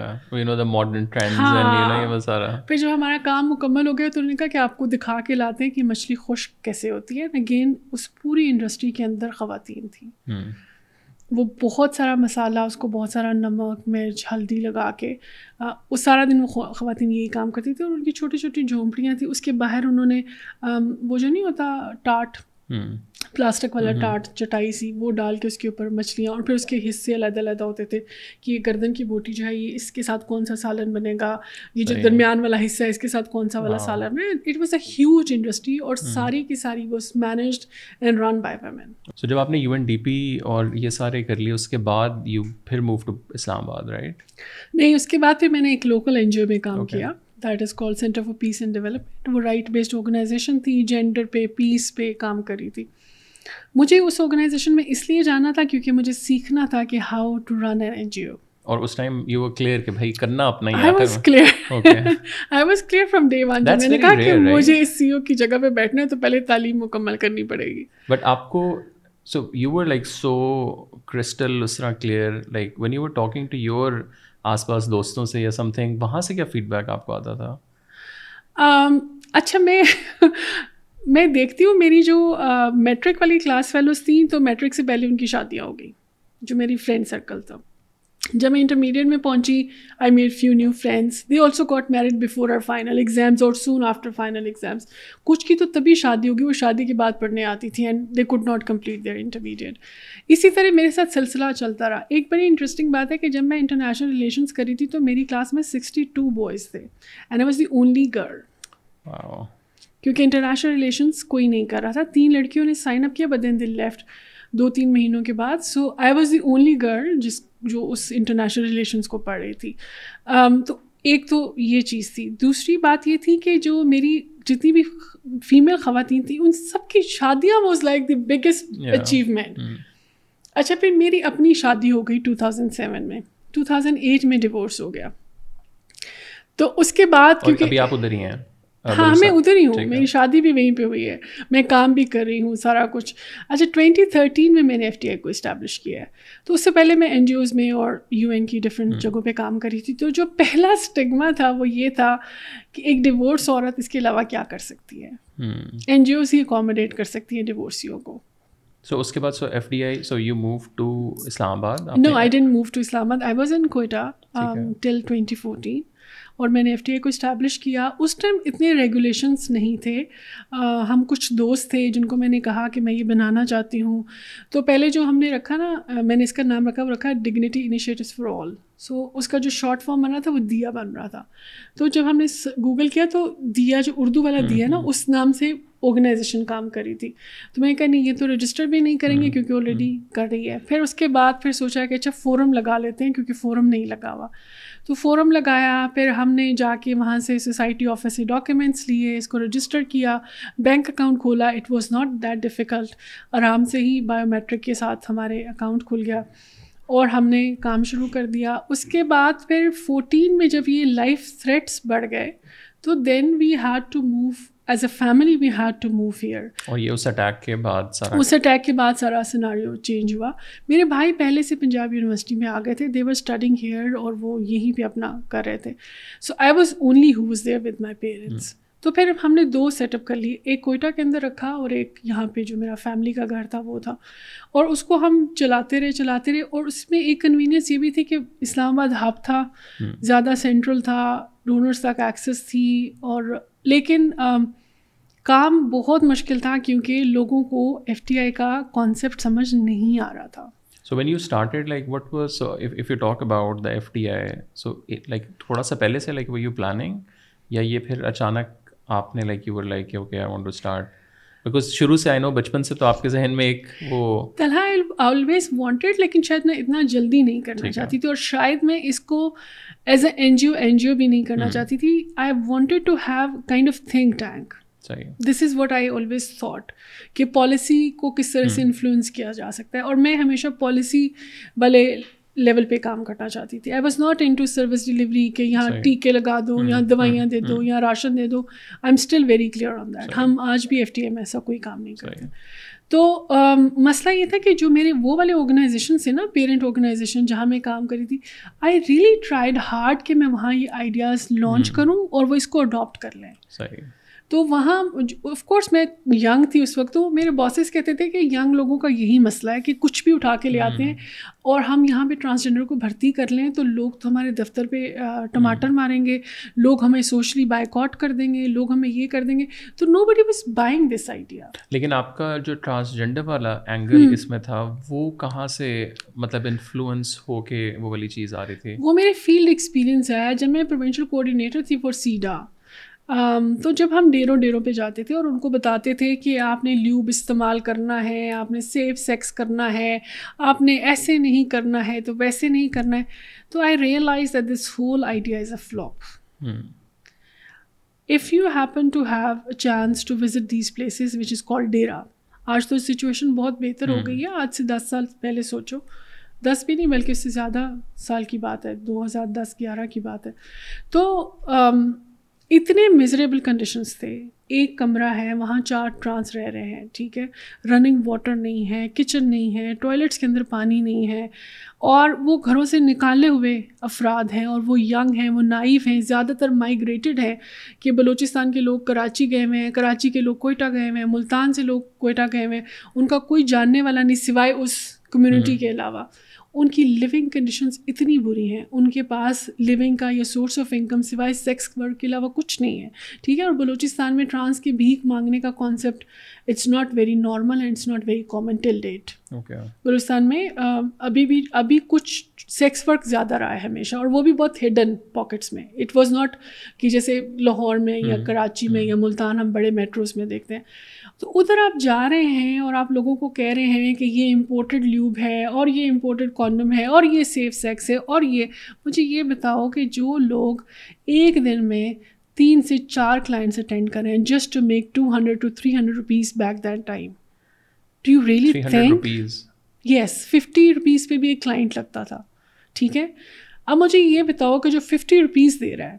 پھر جب ہمارا کام مکمل ہو گیا تو انہوں نے کہا کہ آپ کو دکھا کے لاتے ہیں کہ مچھلی خشک کیسے ہوتی ہے۔ اگین اس پوری انڈسٹری کے اندر خواتین تھیں۔ وہ بہت سارا مسالہ، اس کو بہت سارا نمک، مرچ، ہلدی لگا کے اس سارا دن وہ خواتین یہی کام کرتی تھی اور ان کی چھوٹی چھوٹی جھونپڑیاں تھیں۔ اس کے باہر انہوں نے وہ جو نہیں ہوتا، ٹاٹ پلاسٹک والا ٹاٹ چٹائی سی وہ ڈال کے اس کے اوپر مچھلیاں اور پھر اس کے حصے علیحدہ علیحدہ ہوتے تھے کہ یہ گردن کی بوٹی جو ہے یہ اس کے ساتھ کون سا سالن بنے گا؟ یہ جو درمیان والا حصہ ہے اس کے ساتھ کون سا والا سالن ہے؟ It was a huge industry اور ساری کی ساری was managed and run by women so جب آپ نے یو این ڈی پی اور یہ سارے کر لیے اس کے بعد یو پھر move to Islamabad right نہیں اس کے بعد پھر میں نے ایک لوکل این جی او میں کام کیا۔ That is call centre for peace and development وہ رائٹ بیسڈ آرگنائزیشن تھی جینڈر پہ پیس پہ کام کری تھی۔ مجھے اس آرگنائزیشن میں اس لیے جانا تھا کیونکہ مجھے سیکھنا تھا کہ how to run an N G O اور اس ٹائم یو کلیئر کہ بھائی کرنا اپنا ہی I was clear I was clear from day one میں نے کہا کہ مجھے اس سی او کی جگہ پہ بیٹھنا ہے تو پہلے تعلیم مکمل کرنی پڑے گی۔ بٹ آپ کو so you were like so crystal اس طرح clear like when you were talking to your آس پاس دوستوں سے یا سم تھنگ وہاں سے کیا فیڈ بیک آپ کو آتا تھا؟ اچھا میں میں دیکھتی ہوں، میری جو میٹرک والی کلاس فیلوز تھیں، تو میٹرک سے پہلے ان کی شادیاں ہو گئیں، جو میری فرینڈ سرکل تھا۔ جب میں انٹرمیڈیٹ میں پہنچی I made few new friends they also got married before our final exams اور سون آفٹر فائنل ایگزامس کچھ کی تو تبھی شادی ہوگی وہ شادی کے بعد پڑھنے آتی تھی and they could not complete their intermediate اسی طرح میرے ساتھ سلسلہ چلتا رہا. ایک بڑی انٹرسٹنگ بات ہے کہ جب میں انٹرنیشنل ریلیشنس کری تھی تو میری کلاس میں سکسٹی ٹو بوائز تھے and I was the only girl کیونکہ انٹرنیشنل ریلیشنس کوئی نہیں کر رہا تھا. تین لڑکیوں نے سائن اپ کیا بدین دل لیفٹ دو تین مہینوں کے بعد. So I was the only girl جس جو اس انٹرنیشنل ریلیشنس کو پڑھ رہی تھی. تو ایک تو یہ چیز تھی. دوسری بات یہ تھی کہ جو میری جتنی بھی فیمیل خواتین تھیں ان سب کی شادیاں was like the biggest achievement اچھا پھر میری اپنی شادی ہو گئی ٹو تھاؤزینڈ سیون میں. ٹو تھاؤزینڈ ایٹ میں ڈیورس ہو گیا. تو اس کے بعد کیونکہ آپ ادھر ہی ہیں؟ ہاں میں ادھر ہی ہوں میری شادی بھی وہیں پہ ہوئی ہے۔ میں کام بھی کر رہی ہوں سارا کچھ۔ اچھا ٹوینٹی تھرٹین میں میں نے ایف ٹی آئی کو اسٹیبلش کیا ہے۔ تو اس سے پہلے میں این جی اوز میں اور یو این کی ڈفرینٹ جگہوں پہ کام کری تھی۔ تو جو پہلا اسٹگما تھا وہ یہ تھا کہ ایک ڈیورس عورت اس کے علاوہ کیا کر سکتی ہے۔ این جی اوز ہی اکاموڈیٹ کر سکتی ہیں ڈیورسیوں کو۔ سو اس کے بعد so F D I so you move to Islamabad no I didn't move to Islamabad I was in Quetta till twenty fourteen اور میں نے ایف ٹی آئی کو اسٹیبلش کیا۔ اس ٹائم اتنے ریگولیشنس نہیں تھے۔ ہم کچھ دوست تھے جن کو میں نے کہا کہ میں یہ بنانا چاہتی ہوں۔ تو پہلے جو ہم نے رکھا نا میں نے اس کا نام رکھا وہ رکھا dignity initiatives for all so اس کا جو شارٹ فارم بنا تھا وہ دیا بن رہا تھا۔ تو جب ہم نے گوگل کیا تو دیا جو اردو والا دیا نا اس نام سے آرگنائزیشن کام کری تھی۔ تو میں کہا نہیں یہ تو رجسٹر بھی نہیں کریں گے کیونکہ آلریڈی کر رہی ہے۔ پھر اس کے بعد پھر سوچا کہ اچھا فورم لگا لیتے ہیں کیونکہ فورم نہیں لگا ہوا۔ تو فورم لگایا، پھر ہم نے جا کے وہاں سے سوسائٹی آفس سے ڈاکیومنٹس لیے، اس کو رجسٹر کیا بینک اکاؤنٹ کھولا it was not that difficult آرام سے ہی بایو میٹرک کے ساتھ ہمارے اکاؤنٹ کھل گیا۔ اور ہم نے کام شروع کر دیا۔ اس کے بعد پھر فورٹین میں جب یہ لائف تھریٹس بڑھ گئے، تو then we had to move as a family we had to move here اور یہ اس اٹیک کے بعد سارا اس اٹیک کے بعد سارا سناریو چینج ہوا۔ میرے بھائی پہلے سے پنجاب یونیورسٹی میں آ گئے تھے۔ دے ور اسٹڈنگ ہیئر اور وہ یہیں پہ اپنا کر رہے تھے۔ So I was only who was there with my parents تو پھر ہم نے دو سیٹ اپ کر لیے ایک کوئٹہ کے اندر رکھا اور ایک یہاں پہ جو میرا فیملی کا گھر تھا وہ تھا۔ اور اس کو ہم چلاتے رہے چلاتے رہے۔ اور اس میں ایک کنوینئنس یہ بھی تھی کہ اسلام آباد ہب تھا زیادہ سینٹرل تھا ڈونرس تک ایکسیس تھی۔ اور لیکن کام بہت مشکل تھا کیونکہ لوگوں کو ایف ٹی آئی کا کانسیپٹ سمجھ نہیں آ رہا تھا۔ So when you started like what was if you talk about the F T I so like تھوڑا سا پہلے سے لائک وہ یو پلاننگ یا یہ پھر اچانک آپ نے like you were like okay I want to start because شروع سے آئی نو بچپن سے تو آپ کے ذہن میں ایک وہ طلحہ آلویز وانٹیڈ لیکن شاید میں اتنا جلدی نہیں کرنا چاہتی تھی اور شاید میں اس کو as a N G O N G O بھی نہیں کرنا چاہتی تھی۔ I wanted to have kind of think tank this is what I always thought کہ پالیسی کو کس طرح سے انفلوئنس کیا جا سکتا ہے۔ اور میں ہمیشہ پالیسی والے لیول پہ کام کرنا چاہتی تھی۔ I was not into service delivery کہ یہاں ٹیکے لگا دو یہاں دوائیاں دے دو یہاں راشن دے دو۔ I am still very clear on that ہم آج بھی ایف ٹی ایم ایسا کوئی کام نہیں کرتے۔ تو مسئلہ یہ تھا کہ جو میرے وہ والے آرگنائزیشن سے نا پیرنٹ آرگنائزیشن جہاں میں کام کری تھی آئی ریئلی ٹرائیڈ ہارڈ کہ میں وہاں یہ آئیڈیاز لانچ کروں اور وہ اس کو اڈاپٹ کر لیں۔ تو وہاں آف کورس میں ینگ تھی اس وقت تو میرے باسز کہتے تھے کہ ینگ لوگوں کا یہی مسئلہ ہے کہ کچھ بھی اٹھا کے لے آتے ہیں اور ہم یہاں پہ ٹرانسجینڈر کو بھرتی کر لیں تو لوگ تو ہمارے دفتر پہ ٹماٹر ماریں گے لوگ ہمیں سوشلی بائک آؤٹ کر دیں گے لوگ ہمیں یہ کر دیں گے۔ تو nobody was buying this idea لیکن آپ کا جو ٹرانسجینڈر والا اینگل اس میں تھا وہ کہاں سے مطلب انفلوئنس ہو کے وہ والی چیز آ رہی تھی؟ وہ میرے فیلڈ ایکسپیرینس ہے۔ جب میں پروینشل کوآڈینیٹر تھی فار سیڈا تو جب ہم ڈیروں ڈیروں پہ جاتے تھے اور ان کو بتاتے تھے کہ آپ نے لیوب استعمال کرنا ہے آپ نے سیف سیکس کرنا ہے آپ نے ایسے نہیں کرنا ہے تو ویسے نہیں کرنا ہے تو I realize that this whole idea is a flop if you happen to have a chance to visit these places which is call dera آج تو سچویشن بہت بہتر ہو گئی ہے۔ آج سے دس سال پہلے سوچو۔ دس بھی نہیں بلکہ اس سے زیادہ سال کی بات ہے دو ہزار دس گیارہ کی بات ہے۔ تو اتنے میزریبل کنڈیشنس تھے۔ ایک کمرہ ہے، وہاں چار ٹرانس رہ رہے ہیں، ٹھیک ہے۔ رننگ واٹر نہیں ہے کچن نہیں ہے ٹوائلٹس کے اندر پانی نہیں ہے۔ اور وہ گھروں سے نکالے ہوئے افراد ہیں اور وہ ینگ ہیں، وہ نائف ہیں، زیادہ تر مائگریٹڈ ہیں کہ بلوچستان کے لوگ کراچی گئے ہوئے ہیں۔ کراچی کے لوگ کوئٹہ گئے ہوئے ہیں، ملتان سے لوگ کوئٹہ گئے ہوئے ہیں۔ ان کا کوئی جاننے والا نہیں سوائے اس کمیونٹی کے علاوہ۔ ان کی لیونگ کنڈیشنز اتنی بری ہیں۔ ان کے پاس لیونگ کا یا سورس آف انکم سوائے سیکس ورک کے علاوہ کچھ نہیں ہے۔ ٹھیک ہے؟ اور بلوچستان میں ٹرانس کی بھیک مانگنے کا concept it's not very normal and it's not very common till that Balochistan میں ابھی بھی ابھی کچھ سیکس ورک زیادہ رہا ہے ہمیشہ اور وہ بھی بہت ہڈن پاکٹس میں۔ اٹ واز ناٹ کہ جیسے لاہور میں یا کراچی میں یا ملتان ہم بڑے میٹروز میں دیکھتے ہیں۔ تو ادھر آپ جا رہے ہیں اور آپ لوگوں کو کہہ رہے ہیں کہ یہ امپورٹڈ لیوب ہے اور یہ امپورٹڈ کانڈم ہے اور یہ سیف سیکس ہے اور یہ مجھے یہ بتاؤ کہ جو لوگ ایک دن میں تین سے چار کلائنٹس اٹینڈ کریں just to make two hundred to three hundred rupees back that time do you really think yes fifty rupees پہ بھی ایک کلائنٹ لگتا تھا. ٹھیک ہے؟ اب مجھے یہ بتاؤ کہ جو ففٹی روپیز دے رہا ہے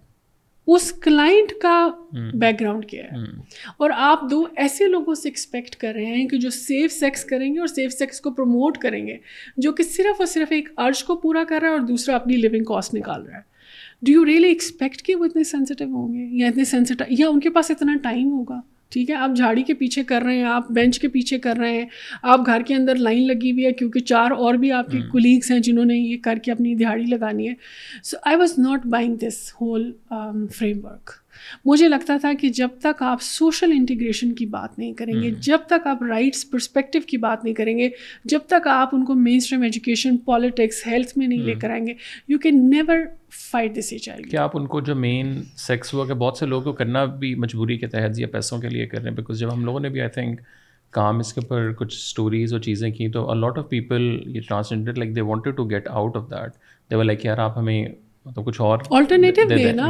اس کلائنٹ کا بیک گراؤنڈ کیا ہے۔ اور آپ دو ایسے لوگوں سے ایکسپیکٹ کر رہے ہیں کہ جو سیف سیکس کریں گے اور سیف سیکس کو پروموٹ کریں گے جو کہ صرف اور صرف ایک ارج کو پورا کر رہا ہے اور دوسرا اپنی لیونگ کاسٹ نکال رہا ہے۔ ڈو یو ریئلی ایکسپیکٹ کہ وہ اتنے سینسٹیو ہوں گے یا اتنے سینسٹیو یا ان کے پاس اتنا ٹائم ہوگا؟ ٹھیک ہے آپ جھاڑی کے پیچھے کر رہے ہیں آپ بینچ کے پیچھے کر رہے ہیں آپ گھر کے اندر لائن لگی ہوئی ہے کیونکہ چار اور بھی آپ کے کولیگس ہیں جنہوں نے یہ کر کے اپنی دہاڑی لگانی ہے۔ So I was not buying this whole framework مجھے لگتا تھا کہ جب تک آپ سوشل انٹیگریشن کی بات نہیں کریں گے جب تک آپ رائٹس پرسپیکٹو کی بات نہیں کریں گے جب تک آپ ان کو mainstream education politics health میں نہیں لے کر آئیں گے you can never fight this H I کیا آپ ان کو جو مین سیکس ورک ہے بہت سے لوگوں کو کرنا بھی مجبوری کے تحت یا پیسوں کے لیے کر رہے ہیں بیکاز جب ہم لوگوں نے بھی آئی تھنک کام اس کے اوپر کچھ اسٹوریز اور چیزیں کی تو لاٹ آف پیپل یہ transgender like they wanted to get out of that they like یار آپ ہمیں مطلب کچھ اور آلٹرنیٹیو دے نا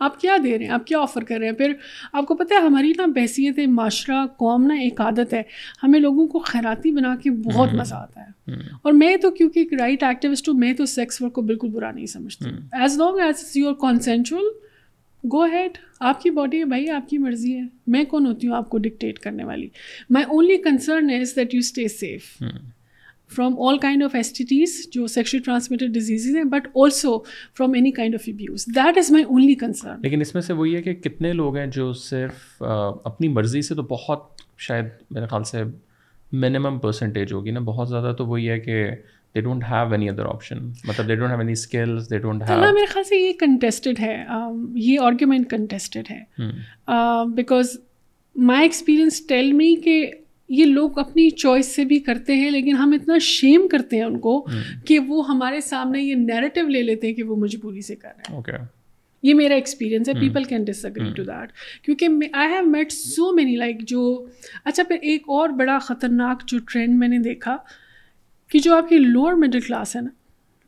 آپ کیا دے رہے ہیں؟ آپ کیا آفر کر رہے ہیں؟ پھر آپ کو پتہ ہے ہماری نا بحثیت معاشرہ قوم نا ایک عادت ہے۔ ہمیں لوگوں کو خیراتی بنا کے بہت مزہ آتا ہے۔ اور میں تو کیونکہ ایک رائٹ ایکٹیوسٹ ہوں میں تو سیکس ورک کو بالکل برا نہیں سمجھتی۔ As long as is your consensual go ahead آپ کی باڈی ہے بھائی آپ کی مرضی ہے۔ میں کون ہوتی ہوں آپ کو ڈکٹیٹ کرنے والی؟ My only concern is that you stay safe from all kind of S T Ts جو سیکشل ٹرانسمیٹڈ ڈیزیزز ہیں but also from any kind of abuse that is my only concern لیکن اس میں سے وہی ہے کہ کتنے لوگ ہیں جو صرف اپنی مرضی سے تو بہت شاید میرے خیال سے منیمم پرسنٹیج ہوگی نا بہت زیادہ تو وہی ہے کہ they don't have any other option مطلب they don't have any skills they don't have میرے خیال سے یہ کنٹیسٹڈ ہے یہ آرگیومنٹ کنٹیسٹڈ ہے because my experience tell me کہ یہ لوگ اپنی چوائس سے بھی کرتے ہیں لیکن ہم اتنا شیم کرتے ہیں ان کو کہ وہ ہمارے سامنے یہ نیریٹو لے لیتے ہیں کہ وہ مجبوری سے کر رہے ہیں۔ یہ میرا ایکسپیرینس ہے people can disagree to that کیونکہ I have met so many like جو اچھا پھر ایک اور بڑا خطرناک جو ٹرینڈ میں نے دیکھا کہ جو آپ کی لوور مڈل کلاس ہے نا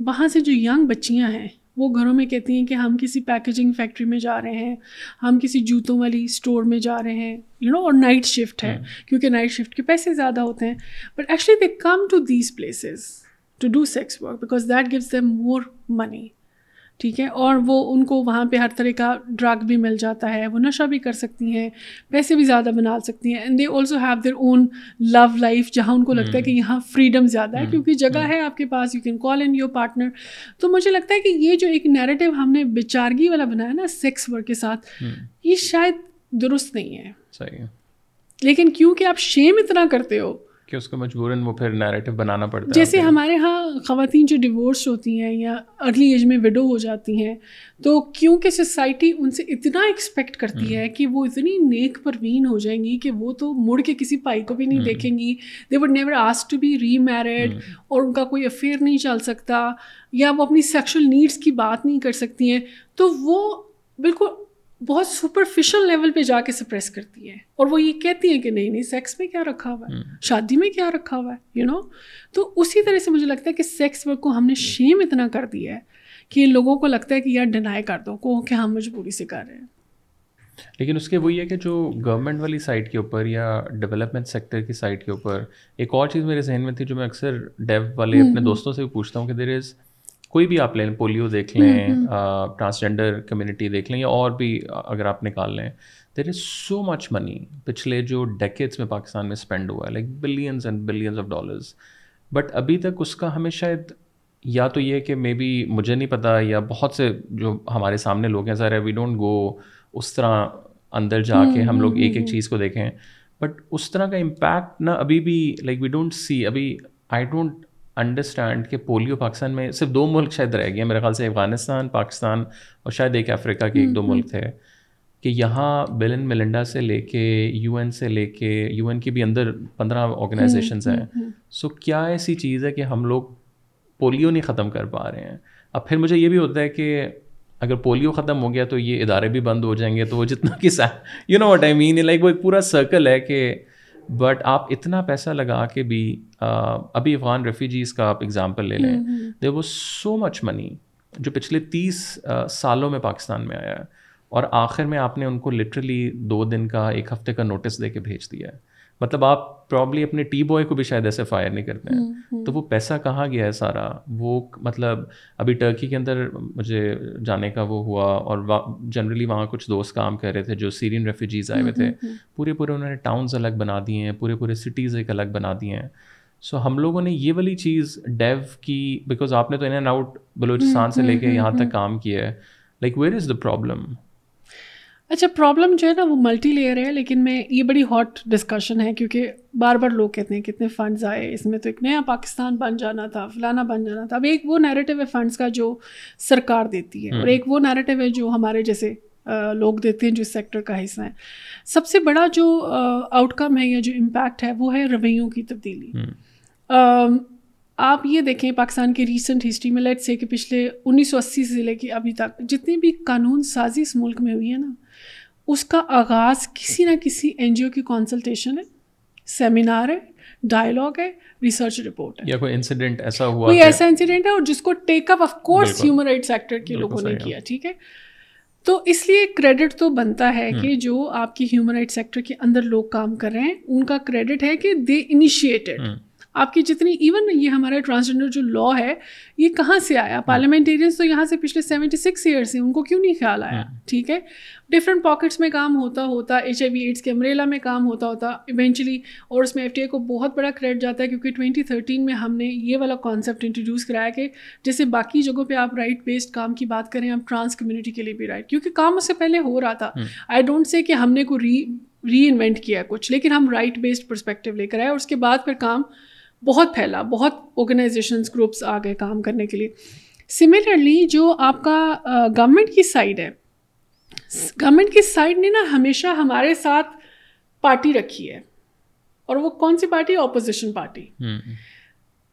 وہاں سے جو ینگ بچیاں ہیں وہ گھروں میں کہتی ہیں کہ ہم کسی پیکیجنگ فیکٹری میں جا رہے ہیں ہم کسی جوتوں والی اسٹور میں جا رہے ہیں یو نو اور نائٹ شفٹ ہے کیونکہ نائٹ شفٹ کے پیسے زیادہ ہوتے ہیں۔ But actually they come to these places to do sex work because that gives them more money ٹھیک ہے؟ اور وہ ان کو وہاں پہ ہر طرح کا ڈرگ بھی مل جاتا ہے وہ نشہ بھی کر سکتی ہیں پیسے بھی زیادہ بنا سکتی ہیں and they also have their own love life جہاں ان کو لگتا ہے کہ یہاں فریڈم زیادہ ہے کیونکہ جگہ ہے آپ کے پاس you can call in your partner تو مجھے لگتا ہے کہ یہ جو ایک نیریٹو ہم نے بیچارگی والا بنایا نا سیکس ورک کے ساتھ یہ شاید درست نہیں ہے۔ لیکن کیونکہ آپ شیم اتنا کرتے ہو کہ اس کو مجبوراً وہ پھر نیریٹو بنانا پڑتا ہے جیسے ہمارے ہاں خواتین جو ڈیورس ہوتی ہیں یا ارلی ایج میں وڈو ہو جاتی ہیں تو کیونکہ سوسائٹی ان سے اتنا ایکسپیکٹ کرتی ہے کہ وہ اتنی نیک پروین ہو جائیں گی کہ وہ تو مڑ کے کسی پائی کو بھی نہیں دیکھیں گی۔ They would never ask to be remarried اور ان کا کوئی افیئر نہیں چل سکتا یا وہ اپنی سیکشل نیڈس کی بات نہیں کر سکتی ہیں۔ تو وہ بالکل بہت سپرفیشل لیول پہ جا کے سپریس کرتی ہے۔ اور وہ یہ کہتی ہیں کہ نہیں نہیں سیکس میں کیا رکھا ہوا ہے؟ شادی میں کیا رکھا ہوا ہے؟ یو نو تو اسی طرح سے مجھے لگتا ہے کہ سیکس ورک کو ہم نے شیم اتنا کر دیا ہے کہ لوگوں کو لگتا ہے کہ یار ڈینائی کر دو کو کہ ہم مجبوری سے کر رہے ہیں۔ لیکن اس کے وہی ہے کہ جو گورنمنٹ والی سائٹ کے اوپر یا ڈیولپمنٹ سیکٹر کی سائٹ کے اوپر ایک اور چیز میرے ذہن میں تھی جو میں اکثر ڈیو والے اپنے دوستوں سے بھی پوچھتا ہوں کہ دیر از کوئی بھی آپ لیں پولیو دیکھ لیں ٹرانسجینڈر کمیونٹی دیکھ لیں یا اور بھی اگر آپ نکال لیں there is so much money پچھلے جو ڈیکیٹس میں پاکستان میں اسپینڈ ہوا ہے like billions and billions of dollars but ابھی تک اس کا ہمیں شاید یا تو یہ کہ مے بی مجھے نہیں پتا یا بہت سے جو ہمارے سامنے لوگ ہیں ذرا وی ڈونٹ گو اس طرح اندر جا کے ہم لوگ ایک ایک چیز کو دیکھیں۔ بٹ اس طرح کا امپیکٹ نہ ابھی بھی لائک وی ڈونٹ سی ابھی آئی ڈونٹ انڈرسٹینڈ کہ پولیو پاکستان میں صرف دو ملک شاید رہ گئے میرے خیال سے افغانستان پاکستان اور شاید ایک افریقہ کے ایک دو ملک تھے۔ کہ یہاں بلن ملنڈا سے لے کے یو این سے لے کے یو این کے بھی اندر پندرہ آرگنائزیشنز ہیں۔ سو کیا ایسی چیز ہے کہ ہم لوگ پولیو نہیں ختم کر پا رہے ہیں؟ اب پھر مجھے یہ بھی ہوتا ہے کہ اگر پولیو ختم ہو گیا تو یہ ادارے بھی بند ہو جائیں گے تو وہ جتنا کہ you know what I mean like وہ ایک پورا سرکل ہے کہ بٹ آپ اتنا پیسہ لگا کے بھی ابھی افغان ریفیوجیز کا آپ اگزامپل لے لیں دیر واز سو مچ منی جو پچھلے تیس سالوں میں پاکستان میں آیا ہے۔ اور آخر میں آپ نے ان کو لٹرلی دو دن کا ایک ہفتے کا نوٹس دے کے بھیج دیا ہے۔ مطلب آپ پرابلی اپنے ٹی بوائے کو بھی شاید ایسے فائر نہیں کرتے ہیں۔ تو وہ پیسہ کہاں گیا ہے سارا؟ وہ مطلب ابھی ٹرکی کے اندر مجھے جانے کا وہ ہوا اور جنرلی وہاں کچھ دوست کام کر رہے تھے جو سیرین ریفیوجیز آئے ہوئے تھے۔ پورے پورے انہوں نے ٹاؤنز الگ بنا دیے ہیں پورے پورے سٹیز ایک الگ بنا دیے ہیں۔ سو ہم لوگوں نے یہ والی چیز ڈیو کی بیکاز آپ نے تو ان اینڈ آؤٹ بلوچستان سے لے کے یہاں تک کام کیا ہے۔ Like where is the problem اچھا پرابلم جو ہے نا وہ ملٹی لیئر ہے لیکن میں یہ بڑی ہاٹ ڈسکشن ہے کیونکہ بار بار لوگ کہتے ہیں کتنے فنڈز آئے اس میں تو ایک نیا پاکستان بن جانا تھا فلانا بن جانا تھا۔ اب ایک وہ نیریٹو ہے فنڈس کا جو سرکار دیتی ہے اور ایک وہ نیریٹو ہے جو ہمارے جیسے لوگ دیتے ہیں جو اس سیکٹر کا حصہ ہیں سب سے بڑا جو آؤٹ کم ہے یا جو امپیکٹ ہے وہ ہے رویوں کی تبدیلی۔ آپ یہ دیکھیں پاکستان کی ریسنٹ ہسٹری میں لیٹ سے کہ پچھلے انیس سو اسی سے لے کے ابھی تک جتنی بھی قانون سازی اس ملک میں ہوئی ہے نا اس کا آغاز کسی نہ کسی این جی او کی کانسلٹیشن ہے سیمینار ہے ڈائلاگ ہے ریسرچ رپورٹ ہے۔ یا کوئی انسیڈنٹ ایسا ہوا کوئی ایسا انسیڈنٹ ہے اور جس کو take up of course human right sector کے لوگوں نے کیا ٹھیک ہے؟ تو اس لیے کریڈٹ تو بنتا ہے کہ جو آپ کی ہیومن رائٹ سیکٹر کے اندر لوگ کام کر رہے ہیں ان کا کریڈٹ ہے کہ دے انیشیٹڈ آپ کی جتنی ایون یہ ہمارا ٹرانسجینڈر جو لا ہے یہ کہاں سے آیا؟ پارلیمنٹیرینس تو یہاں سے پچھلے سیونٹی سکس ایئرس ہیں ان کو کیوں نہیں خیال آیا؟ ٹھیک ہے۔ ڈفرینٹ پاکٹس میں کام ہوتا ہوتا ایچ آئی وی ایڈس کے امریلا میں کام ہوتا ہوتا ایونچولی اور اس میں ایف ٹی اے کو بہت بڑا کریڈٹ جاتا ہے کیونکہ ٹوئنٹی تھرٹین میں ہم نے یہ والا کانسیپٹ انٹروڈیوس کرایا کہ جیسے باقی جگہوں پہ آپ رائٹ بیسڈ کام کی بات کریں آپ ٹرانس کمیونٹی کے لیے بھی رائٹ کیونکہ کام اس سے پہلے ہو رہا تھا۔ آئی ڈونٹ سے کہ ہم نے کو ری ری انوینٹ کیا کچھ لیکن ہم رائٹ بیسڈ پرسپیکٹیو لے کر آئے اور اس کے بعد پھر کام بہت پھیلا، بہت آرگنائزیشنس گروپس آ گئے کام کرنے کے لیے۔ سملرلی جو آپ کا گورنمنٹ کی سائڈ ہے گورنمنٹ کی سائڈ نے نا ہمیشہ ہمارے ساتھ پارٹی رکھی ہے۔ اور وہ کون سی پارٹی اپوزیشن پارٹی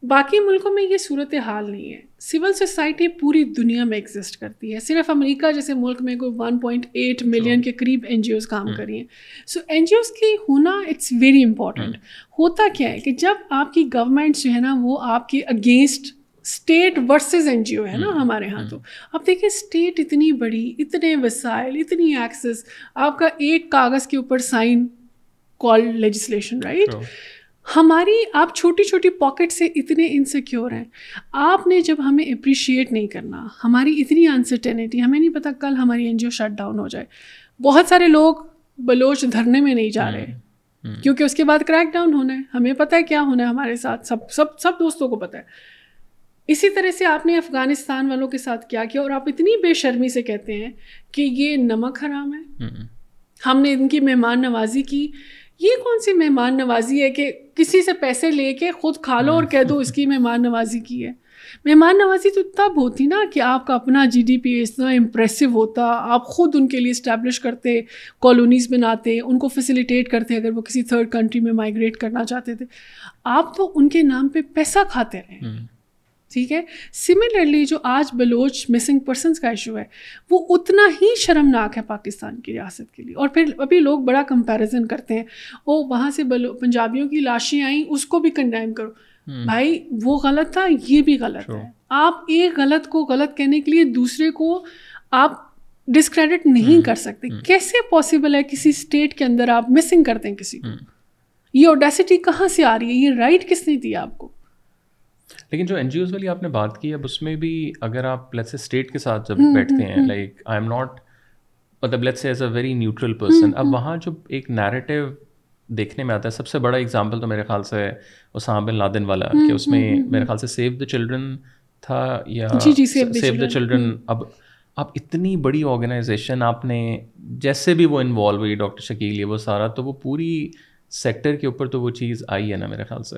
باقی ملکوں میں یہ صورت حال نہیں ہے۔ سول سوسائٹی پوری دنیا میں ایگزسٹ کرتی ہے۔ صرف امریکہ جیسے ملک میں کوئی ون پوائنٹ ایٹ ملین کے قریب این جی اوز کام کری ہیں۔ سو این جی اوز کی ہونا اٹس ویری امپورٹنٹ ہوتا کیا ہے کہ جب آپ کی گورنمنٹ جو ہے نا وہ آپ کے against state versus N G O ہے نا ہمارے یہاں تو۔ اب دیکھیں اسٹیٹ اتنی بڑی اتنے وسائل اتنی ایکسیس آپ کا ایک کاغذ کے اوپر سائن کال لیجسلیشن رائٹ ہماری آپ چھوٹی چھوٹی پاکٹ سے اتنے انسیکیور ہیں۔ آپ نے جب ہمیں اپریشیٹ نہیں کرنا ہماری اتنی انسرٹینٹی ہمیں نہیں پتہ کل ہماری N G O shut down ہو جائے۔ بہت سارے لوگ بلوچ دھرنے میں نہیں جا رہے۔ کیونکہ اس کے بعد کریک ڈاؤن ہونا ہے۔ ہمیں پتہ ہے کیا ہونا ہے ہمارے ساتھ۔ سب سب سب دوستوں کو پتہ ہے۔ اسی طرح سے آپ نے افغانستان والوں کے ساتھ کیا کیا اور آپ اتنی بے شرمی سے کہتے ہیں کہ یہ نمک حرام ہے۔ ہم نے ان کی مہمان نوازی کی۔ یہ کون سی مہمان نوازی ہے کہ کسی سے پیسے لے کے خود کھا لو اور کہہ دو اس کی مہمان نوازی کی ہے؟ مہمان نوازی تو تب ہوتی نا کہ آپ کا اپنا جی ڈی پی اتنا امپریسو ہوتا، آپ خود ان کے لیے اسٹیبلش کرتے کالونیز بناتے، ان کو فیسیلیٹیٹ کرتے اگر وہ کسی تھرڈ کنٹری میں مائگریٹ کرنا چاہتے تھے۔ آپ تو ان کے نام پہ پیسہ کھاتے رہے۔ ٹھیک ہے؟ سملرلی جو آج بلوچ مسنگ پرسنس کا ایشو ہے وہ اتنا ہی شرمناک ہے پاکستان کی ریاست کے لیے۔ اور پھر ابھی لوگ بڑا کمپیریزن کرتے ہیں او وہاں سے بلو پنجابیوں کی لاشیں آئیں اس کو بھی کنڈیم کرو۔ بھائی وہ غلط تھا یہ بھی غلط ہے۔ آپ ایک غلط کو غلط کہنے کے لیے دوسرے کو آپ ڈسکریڈٹ نہیں کر سکتے۔ کیسے پاسبل ہے کسی اسٹیٹ کے اندر آپ مسنگ کرتے ہیں کسی کو؟ یہ اوڈیسٹی کہاں سے آ رہی ہے؟ یہ رائٹ کس نے دیا آپ کو؟ لیکن جو این جی اوز والی آپ نے بات کی اب اس میں بھی اگر آپ لیٹس سے اسٹیٹ کے ساتھ جب بیٹھتے ہیں لائک آئی ایم ناٹ مطلب let's say as a very neutral person اب وہاں جو ایک نیریٹیو دیکھنے میں آتا ہے سب سے بڑا اگزامپل تو میرے خیال سے اسام بن لادن والا کہ اس میں میرے خیال سے سیو دا چلڈرن تھا یا سیو دا چلڈرن اب اب اتنی بڑی آرگنائزیشن آپ نے جیسے بھی وہ انوالو ہوئی ڈاکٹر شکیل یہ وہ سارا تو وہ پوری سیکٹر کے اوپر تو وہ چیز آئی ہے نا میرے خیال سے۔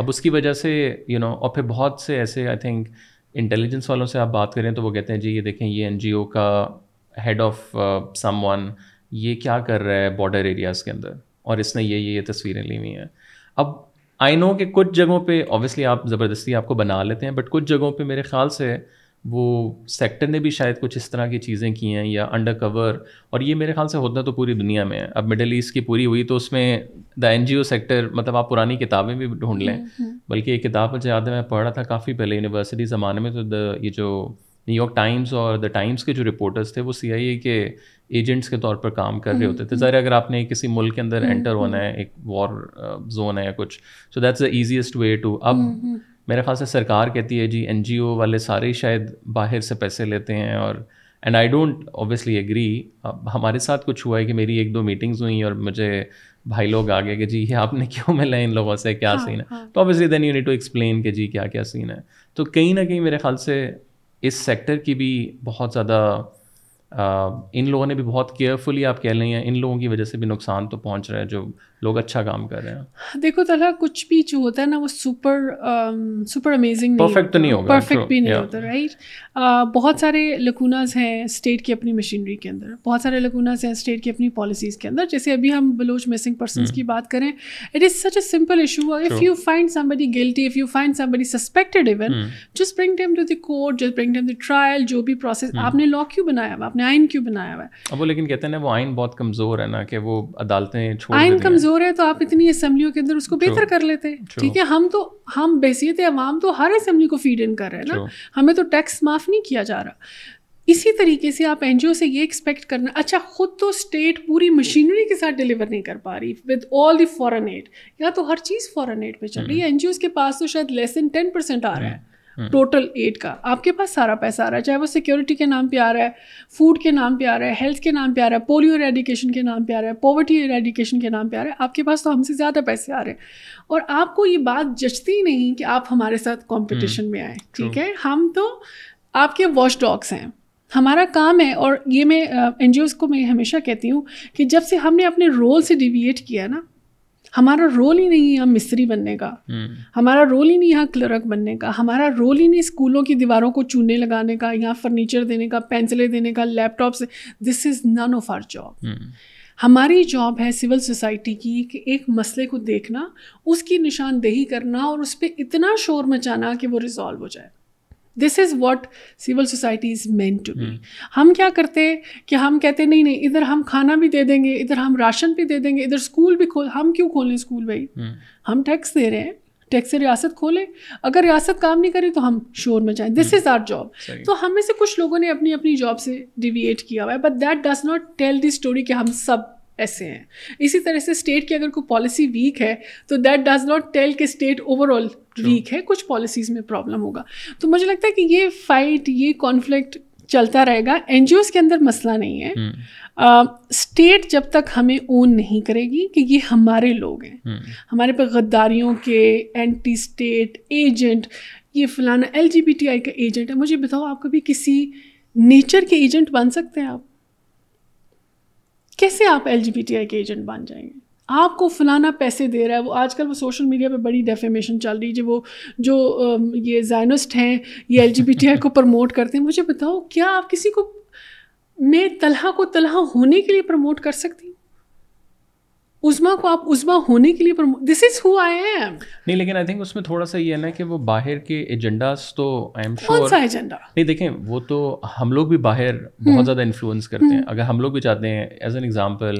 اب اس کی وجہ سے یو نو اور پھر بہت سے ایسے آئی تھنک انٹیلیجنس والوں سے آپ بات کریں تو وہ کہتے ہیں جی یہ دیکھیں، یہ این جی او کا ہیڈ آف سم ون یہ کیا کر رہا ہے باڈر ایریاز کے اندر؟ اور اس نے یہ یہ تصویریں لی ہوئی ہیں۔ اب آئی نو کہ کچھ جگہوں پہ اوبیسلی آپ زبردستی آپ کو بنا لیتے ہیں بٹ کچھ جگہوں پہ میرے خیال سے وہ سیکٹر نے بھی شاید کچھ اس طرح کی چیزیں کی ہیں یا انڈر کور اور یہ میرے خیال سے ہوتا تو پوری دنیا میں ہے۔ اب مڈل ایسٹ کی پوری ہوئی تو اس میں دا این جی او سیکٹر مطلب آپ پرانی کتابیں بھی ڈھونڈ لیں۔ بلکہ یہ کتاب مجھے یاد ہے میں پڑھ رہا تھا کافی پہلے یونیورسٹی زمانے میں تو دا یہ جو نیو یارک ٹائمس اور دا ٹائمس کے جو رپورٹرس تھے وہ سی آئی اے کے ایجنٹس کے طور پر کام کر رہے ہوتے تھے۔ ظاہر اگر آپ نے کسی ملک کے اندر انٹر ہونا ہے ایک وار زون ہے یا کچھ۔ So that's the easiest way to اب میرے خیال سے سرکار کہتی ہے جی این جی او والے سارے شاید باہر سے پیسے لیتے ہیں اور and I don't obviously agree ہمارے ساتھ کچھ ہوا ہے کہ میری ایک دو میٹنگز ہوئیں اور مجھے بھائی لوگ آ گئے کہ جی یہ آپ نے کیوں ملا ان لوگوں سے؟ کیا سین ہاں، ہے؟ ہاں۔ تو obviously then you need to explain کہ جی کیا کیا سین ہے۔ تو کہیں نہ کہیں میرے خیال سے اس سیکٹر کی بھی بہت زیادہ ان لوگوں نے بھی بہت کیئرفلی آپ کہہ لیں ان لوگوں کی وجہ سے بھی نقصان تو پہنچ رہا ہے جو لوگ اچھا کام کر رہے ہیں۔ دیکھو طلحہ کچھ بھی جو ہوتا ہے نا وہ سپر سپر امیزنگ پرفیکٹ نہیں ہوگا۔ پرفیکٹ بھی نہیں ہوتا رائٹ بہت سارے لکوناز ہیں اسٹیٹ کی اپنی مشینری کے اندر۔ بہت سارے لکوناز ہیں اسٹیٹ کی اپنی پالیسیز کے اندر۔ جیسے ابھی ہم بلوچ مسنگ پرسنس کی بات کریں it is such a simple issue if you find somebody guilty if you find somebody suspected even just bring them to the court just bring them the trial جو بھی پروسیس آپ نے لا کیوں بنایا ہوا؟ آپ نے آئین کیوں بنایا ہوا ہے؟ وہ لیکن کہتے ہیں نا وہ آئین بہت کمزور ہے نا کہ وہ عدالتیں آئین کمزور ہے تو آپ اتنی اسمبلیوں کے اندر اس کو بہتر کر لیتے۔ ٹھیک ہے ہم تو ہم بحثیت عوام تو ہر اسمبلی کو فیڈ ان کر رہے ہیں نا۔ ہمیں تو ٹیکس معاف نہیں کیا جا رہا۔ اسی طریقے سے آپ این جی او سے یہ ایکسپیکٹ کرنا اچھا خود تو اسٹیٹ پوری مشینری کے ساتھ ڈلیور نہیں کر پا رہی with all the foreign add یا تو ہر چیز فورن ایڈ پہ چل رہی ہے۔ این جی اوز کے پاس تو شاید لیس دین ٹین پرسینٹ آ رہا ہے۔ ٹوٹل ایڈ کا۔ آپ کے پاس سارا پیسہ آ رہا ہے۔ چاہے وہ سیکورٹی کے نام پہ آ رہا ہے فوڈ کے نام پہ آ رہا ہے ہیلتھ کے نام پہ آ رہا ہے پولیو ریڈیکیشن کے نام پہ آ رہا ہے پاورٹی ریڈیکیشن کے نام پہ آ رہا ہے آپ کے پاس تو ہم سے زیادہ پیسے آ رہے ہیں۔ اور آپ کو یہ بات جچتی نہیں کہ آپ ہمارے ساتھ کمپٹیشن میں آئیں ٹھیک ہے؟ ہم تو آپ کے واش ڈاگس ہیں۔ ہمارا کام ہے اور یہ میں این جی اوز کو میں ہمیشہ کہتی ہوں کہ جب سے ہم نے اپنے رول سے ڈیویٹ کیا نا ہمارا رول ہی نہیں یہاں مستری بننے کا۔ ہمارا رول ہی نہیں یہاں کلرک بننے کا۔ ہمارا رول ہی نہیں اسکولوں کی دیواروں کو چونے لگانے کا یہاں فرنیچر دینے کا پینسلیں دینے کا لیپ ٹاپ سے this is none of our job ہماری جاب ہے سول سوسائٹی کی کہ ایک مسئلے کو دیکھنا اس کی نشاندہی کرنا اور اس پہ اتنا شور مچانا کہ وہ ریزالو ہو جائے۔ This is what civil society is mean to be ہم کیا کرتے کہ ہم کہتے نہیں نہیں ادھر ہم کھانا بھی دے دیں گے ادھر ہم راشن بھی دے دیں گے ادھر اسکول بھی کھول ہم کیوں کھولیں اسکول بھائی؟ ہم ٹیکس دے رہے ہیں ٹیکس سے ریاست کھولیں۔ اگر ریاست کام نہیں کرے تو ہم شور میں جائیں دس از آر جاب تو ہم میں سے کچھ لوگوں نے اپنی اپنی جاب سے ڈیویٹ کیا ہوا ہے but that does not tell the story کہ ہم سب ایسے ہیں۔ اسی طرح سے اسٹیٹ کی اگر کوئی پالیسی ویک ہے تو دیٹ ڈز ناٹ ٹیل کہ اسٹیٹ اوور آل ویک ہے کچھ پالیسیز میں پرابلم ہوگا۔ تو مجھے لگتا ہے کہ یہ فائٹ یہ کانفلکٹ چلتا رہے گا۔ این جی اوز کے اندر مسئلہ نہیں ہے۔ اسٹیٹ جب تک ہمیں اون نہیں کرے گی کہ یہ ہمارے لوگ ہیں۔ ہمارے پہ غداریوں کے اینٹی اسٹیٹ ایجنٹ یہ فلانا L G B T I کا ایجنٹ ہے۔ مجھے بتاؤ آپ کبھی کسی نیچر کے ایجنٹ بن سکتے ہیں آپ؟ کیسے آپ L G B T I کے ایجنٹ بن جائیں گے؟ آپ کو فلانا پیسے دے رہا ہے وہ آج کل وہ سوشل میڈیا پہ بڑی ڈیفیمیشن چل رہی ہے وہ جو یہ زائنسٹ ہیں یہ L G B T I کو پروموٹ کرتے ہیں مجھے بتاؤ کیا آپ کسی کو میں طلحہ کو طلحہ ہونے کے لیے پروموٹ کر سکتی عزما کو آپ عزما ہونے کے لیے دس از ہو آئی ایم نہیں لیکن آئی تھنک اس میں تھوڑا سا یہ ہے نا کہ وہ باہر کے ایجنڈاز تو آئی ایم شیور سا ایجنڈا نہیں دیکھیں وہ تو ہم لوگ بھی باہر بہت زیادہ انفلوئنس کرتے ہیں۔ اگر ہم لوگ بھی چاہتے ہیں as an example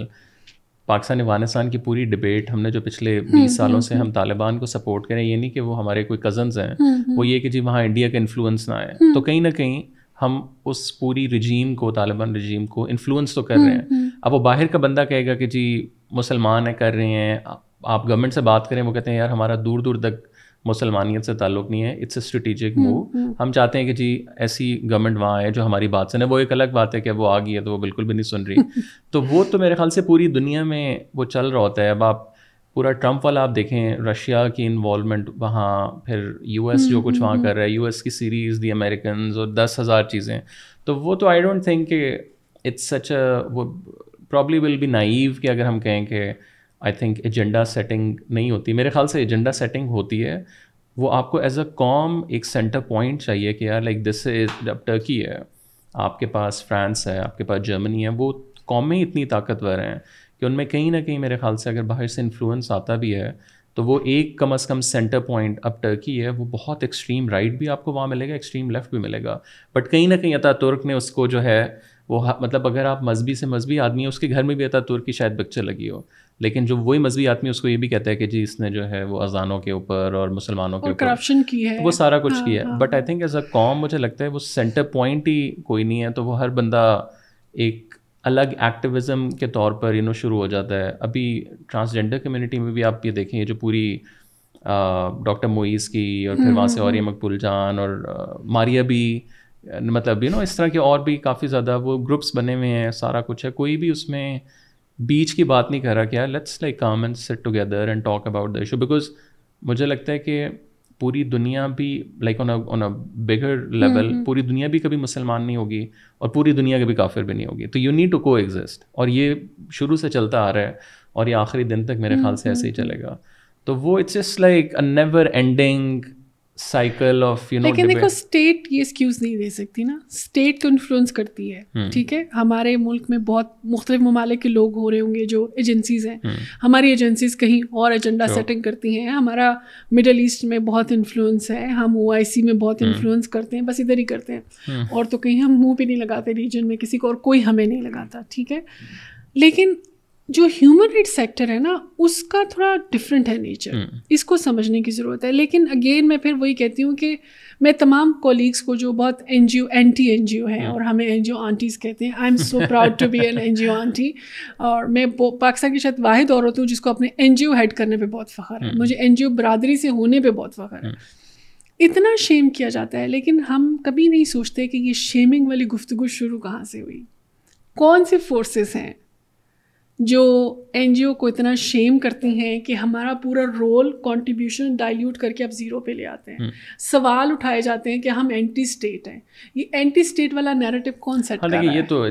Pakistan Afghanistan کی پوری ڈبیٹ ہم نے جو پچھلے بیس سالوں سے ہم۔ طالبان کو سپورٹ کریں یہ نہیں کہ وہ ہمارے کوئی کزنز ہیں وہ یہ کہ جی وہاں انڈیا کا انفلوئنس نہ آئے۔ تو کہیں نہ کہیں ہم اس پوری رجیم کو طالبان رجیم کو انفلوئنس تو کر رہے ہیں۔ اب وہ باہر کا بندہ کہے گا کہ جی مسلمان ہیں کر رہے ہیں آپ گورنمنٹ سے بات کریں وہ کہتے ہیں یار ہمارا دور دور تک مسلمانیت سے تعلق نہیں ہے اٹس اے اسٹریٹجک موو ہم۔ چاہتے ہیں کہ جی ایسی گورنمنٹ وہاں آئے جو ہماری بات سنے۔ وہ ایک الگ بات ہے کہ وہ آ گئی ہے تو وہ بالکل بھی نہیں سن رہی۔ تو وہ تو میرے خیال سے پوری دنیا میں وہ چل رہا ہوتا ہے۔ اب آپ پورا ٹرمپ والا آپ دیکھیں رشیا کی انوالومنٹ وہاں پھر یو ایس جو کچھ وہاں کر رہا ہے یو ایس کی سیریز دی امیریکنز اور دس ہزار چیزیں۔ تو وہ تو آئی ڈونٹ تھنک کہ اٹس سچ اے وہ پرابلی ول بی نائیو کہ اگر ہم کہیں کہ آئی تھنک ایجنڈا سیٹنگ نہیں ہوتی۔ میرے خیال سے ایجنڈا سیٹنگ ہوتی ہے۔ وہ آپ کو ایز اے قوم ایک سینٹر پوائنٹ چاہیے کہ یار لائک دس از جب ٹرکی ہے، آپ کے پاس فرانس ہے، آپ کے پاس جرمنی ہے، وہ قومیں اتنی طاقتور ہیں کہ ان میں کہیں نہ کہیں میرے خیال سے اگر باہر سے انفلوئنس آتا بھی ہے تو وہ ایک کم از کم سینٹر پوائنٹ اب ٹرکی ہے۔ وہ بہت ایکسٹریم رائٹ بھی آپ کو وہاں ملے گا ایکسٹریم لیفٹ بھی ملے گا۔ بٹ کہیں نہ کہیں عطا ترک نے اس کو جو ہے وہ مطلب اگر آپ مذہبی سے مذہبی آدمی ہیں اس کے گھر میں بھی عطا ترک کی شاید بچے لگی ہو۔ لیکن جو وہی مذہبی آدمی اس کو یہ بھی کہتا ہے کہ جی اس نے جو ہے وہ اذانوں کے اوپر اور مسلمانوں کے اوپر کرپشن کی ہے۔ وہ سارا کچھ کیا ہے۔ But I think as a قوم مجھے لگتا ہے وہ سینٹر پوائنٹ ہی کوئی نہیں ہے تو وہ ہر بندہ ایک الگ ایکٹیویزم کے طور پر یو نو شروع ہو جاتا ہے۔ ابھی ٹرانسجینڈر کمیونٹی میں بھی آپ یہ دیکھیں یہ جو پوری ڈاکٹر موئیز کی اور پھر وہاں سے اور یہ مقبول جان اور ماریا بھی مطلب یو نو اس طرح کے اور بھی کافی زیادہ وہ گروپس بنے ہوئے ہیں سارا کچھ ہے کوئی بھی اس میں بیچ کی بات نہیں کر رہا کیا let's like come and sit together and talk about the issue because مجھے لگتا ہے کہ پوری دنیا بھی like on on a bigger level پوری دنیا بھی کبھی مسلمان نہیں ہوگی اور پوری دنیا کبھی کافر بھی نہیں ہوگی تو you need to coexist اور یہ شروع سے چلتا آ رہا ہے اور یہ آخری دن تک میرے خیال سے ایسے ہی چلے گا تو وہ it's just like a never ending cycle of you لیکن دیکھو اسٹیٹ یہ ایکسکیوز نہیں دے سکتی نا. اسٹیٹ تو انفلوئنس کرتی ہے. ٹھیک ہے؟ ہمارے ملک میں بہت مختلف ممالک کے لوگ ہو رہے ہوں گے جو ایجنسیز ہیں. ہماری ایجنسیز کہیں اور ایجنڈا سیٹنگ کرتی ہیں. ہمارا مڈل ایسٹ میں بہت انفلوئنس ہے. ہم او آئی سی میں بہت انفلوئنس کرتے ہیں. بس ادھر ہی کرتے ہیں. اور تو کہیں ہم منہ پہ نہیں لگاتے ریجن میں. کسی کو اور کوئی ہمیں نہیں لگاتا. ٹھیک ہے؟ لیکن جو ہیومن رائٹ سیکٹر ہے نا اس کا تھوڑا ڈفرینٹ ہے نیچر اس کو سمجھنے کی ضرورت ہے۔ لیکن اگین میں پھر وہی کہتی ہوں کہ میں تمام کولیگس کو جو بہت N G O anti N G O ہیں اور ہمیں این جی او آنٹیز کہتے ہیں I am so proud to be N N G O aunty اور میں پاکستان کی شاید واحد عورت ہوں جس کو اپنے این جی او ہیڈ کرنے پہ بہت فخر ہے۔ مجھے این جی او برادری سے ہونے پہ بہت فخر ہے۔ اتنا شیم کیا جاتا ہے لیکن ہم کبھی نہیں سوچتے کہ یہ شیمنگ والی گفتگو شروع کہاں سے ہوئی۔ کون سے فورسز ہیں؟ جو این جی او کو اتنا شیم کرتی ہیں کہ ہمارا پورا رول کانٹریبیوشن ڈائلیوٹ کر کے اب زیرو پہ لے آتے ہیں۔ سوال اٹھائے جاتے ہیں کہ ہم اینٹی اسٹیٹ ہیں۔ یہ اینٹی اسٹیٹ والا نیریٹو کون سیٹ کر رہا ہے؟ یہ تو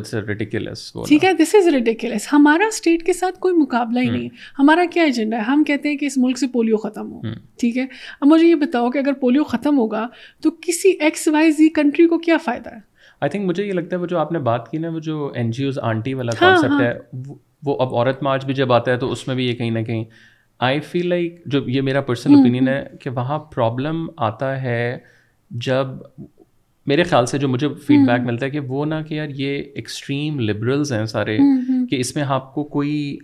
ٹھیک ہے دس از ریڈیکولس ہمارا اسٹیٹ کے ساتھ کوئی مقابلہ ہی نہیں۔ ہے ہمارا کیا ایجنڈا ہے؟ ہم کہتے ہیں کہ اس ملک سے پولیو ختم ہو۔ ٹھیک ہے۔ اب مجھے یہ بتاؤ کہ اگر پولیو ختم ہوگا تو کسی ایکس وائی زی کنٹری کو کیا فائدہ ہے؟ آئی تھنک مجھے یہ لگتا ہے وہ جو آپ نے بات کی نا وہ جو این جی اوز آنٹی والا کانسیپٹ ہاں، ہاں۔ ہے وہ اب عورت مارچ بھی جب آتا ہے تو اس میں بھی یہ کہیں نہ کہیں آئی فیل لائک جو یہ میرا پرسنل اوپینین ہے کہ وہاں پرابلم آتا ہے جب میرے خیال سے جو مجھے فیڈ بیک ملتا ہے کہ وہ نہ کہ یار یہ ایکسٹریم لبرلز ہیں سارے کہ اس میں آپ کو کوئی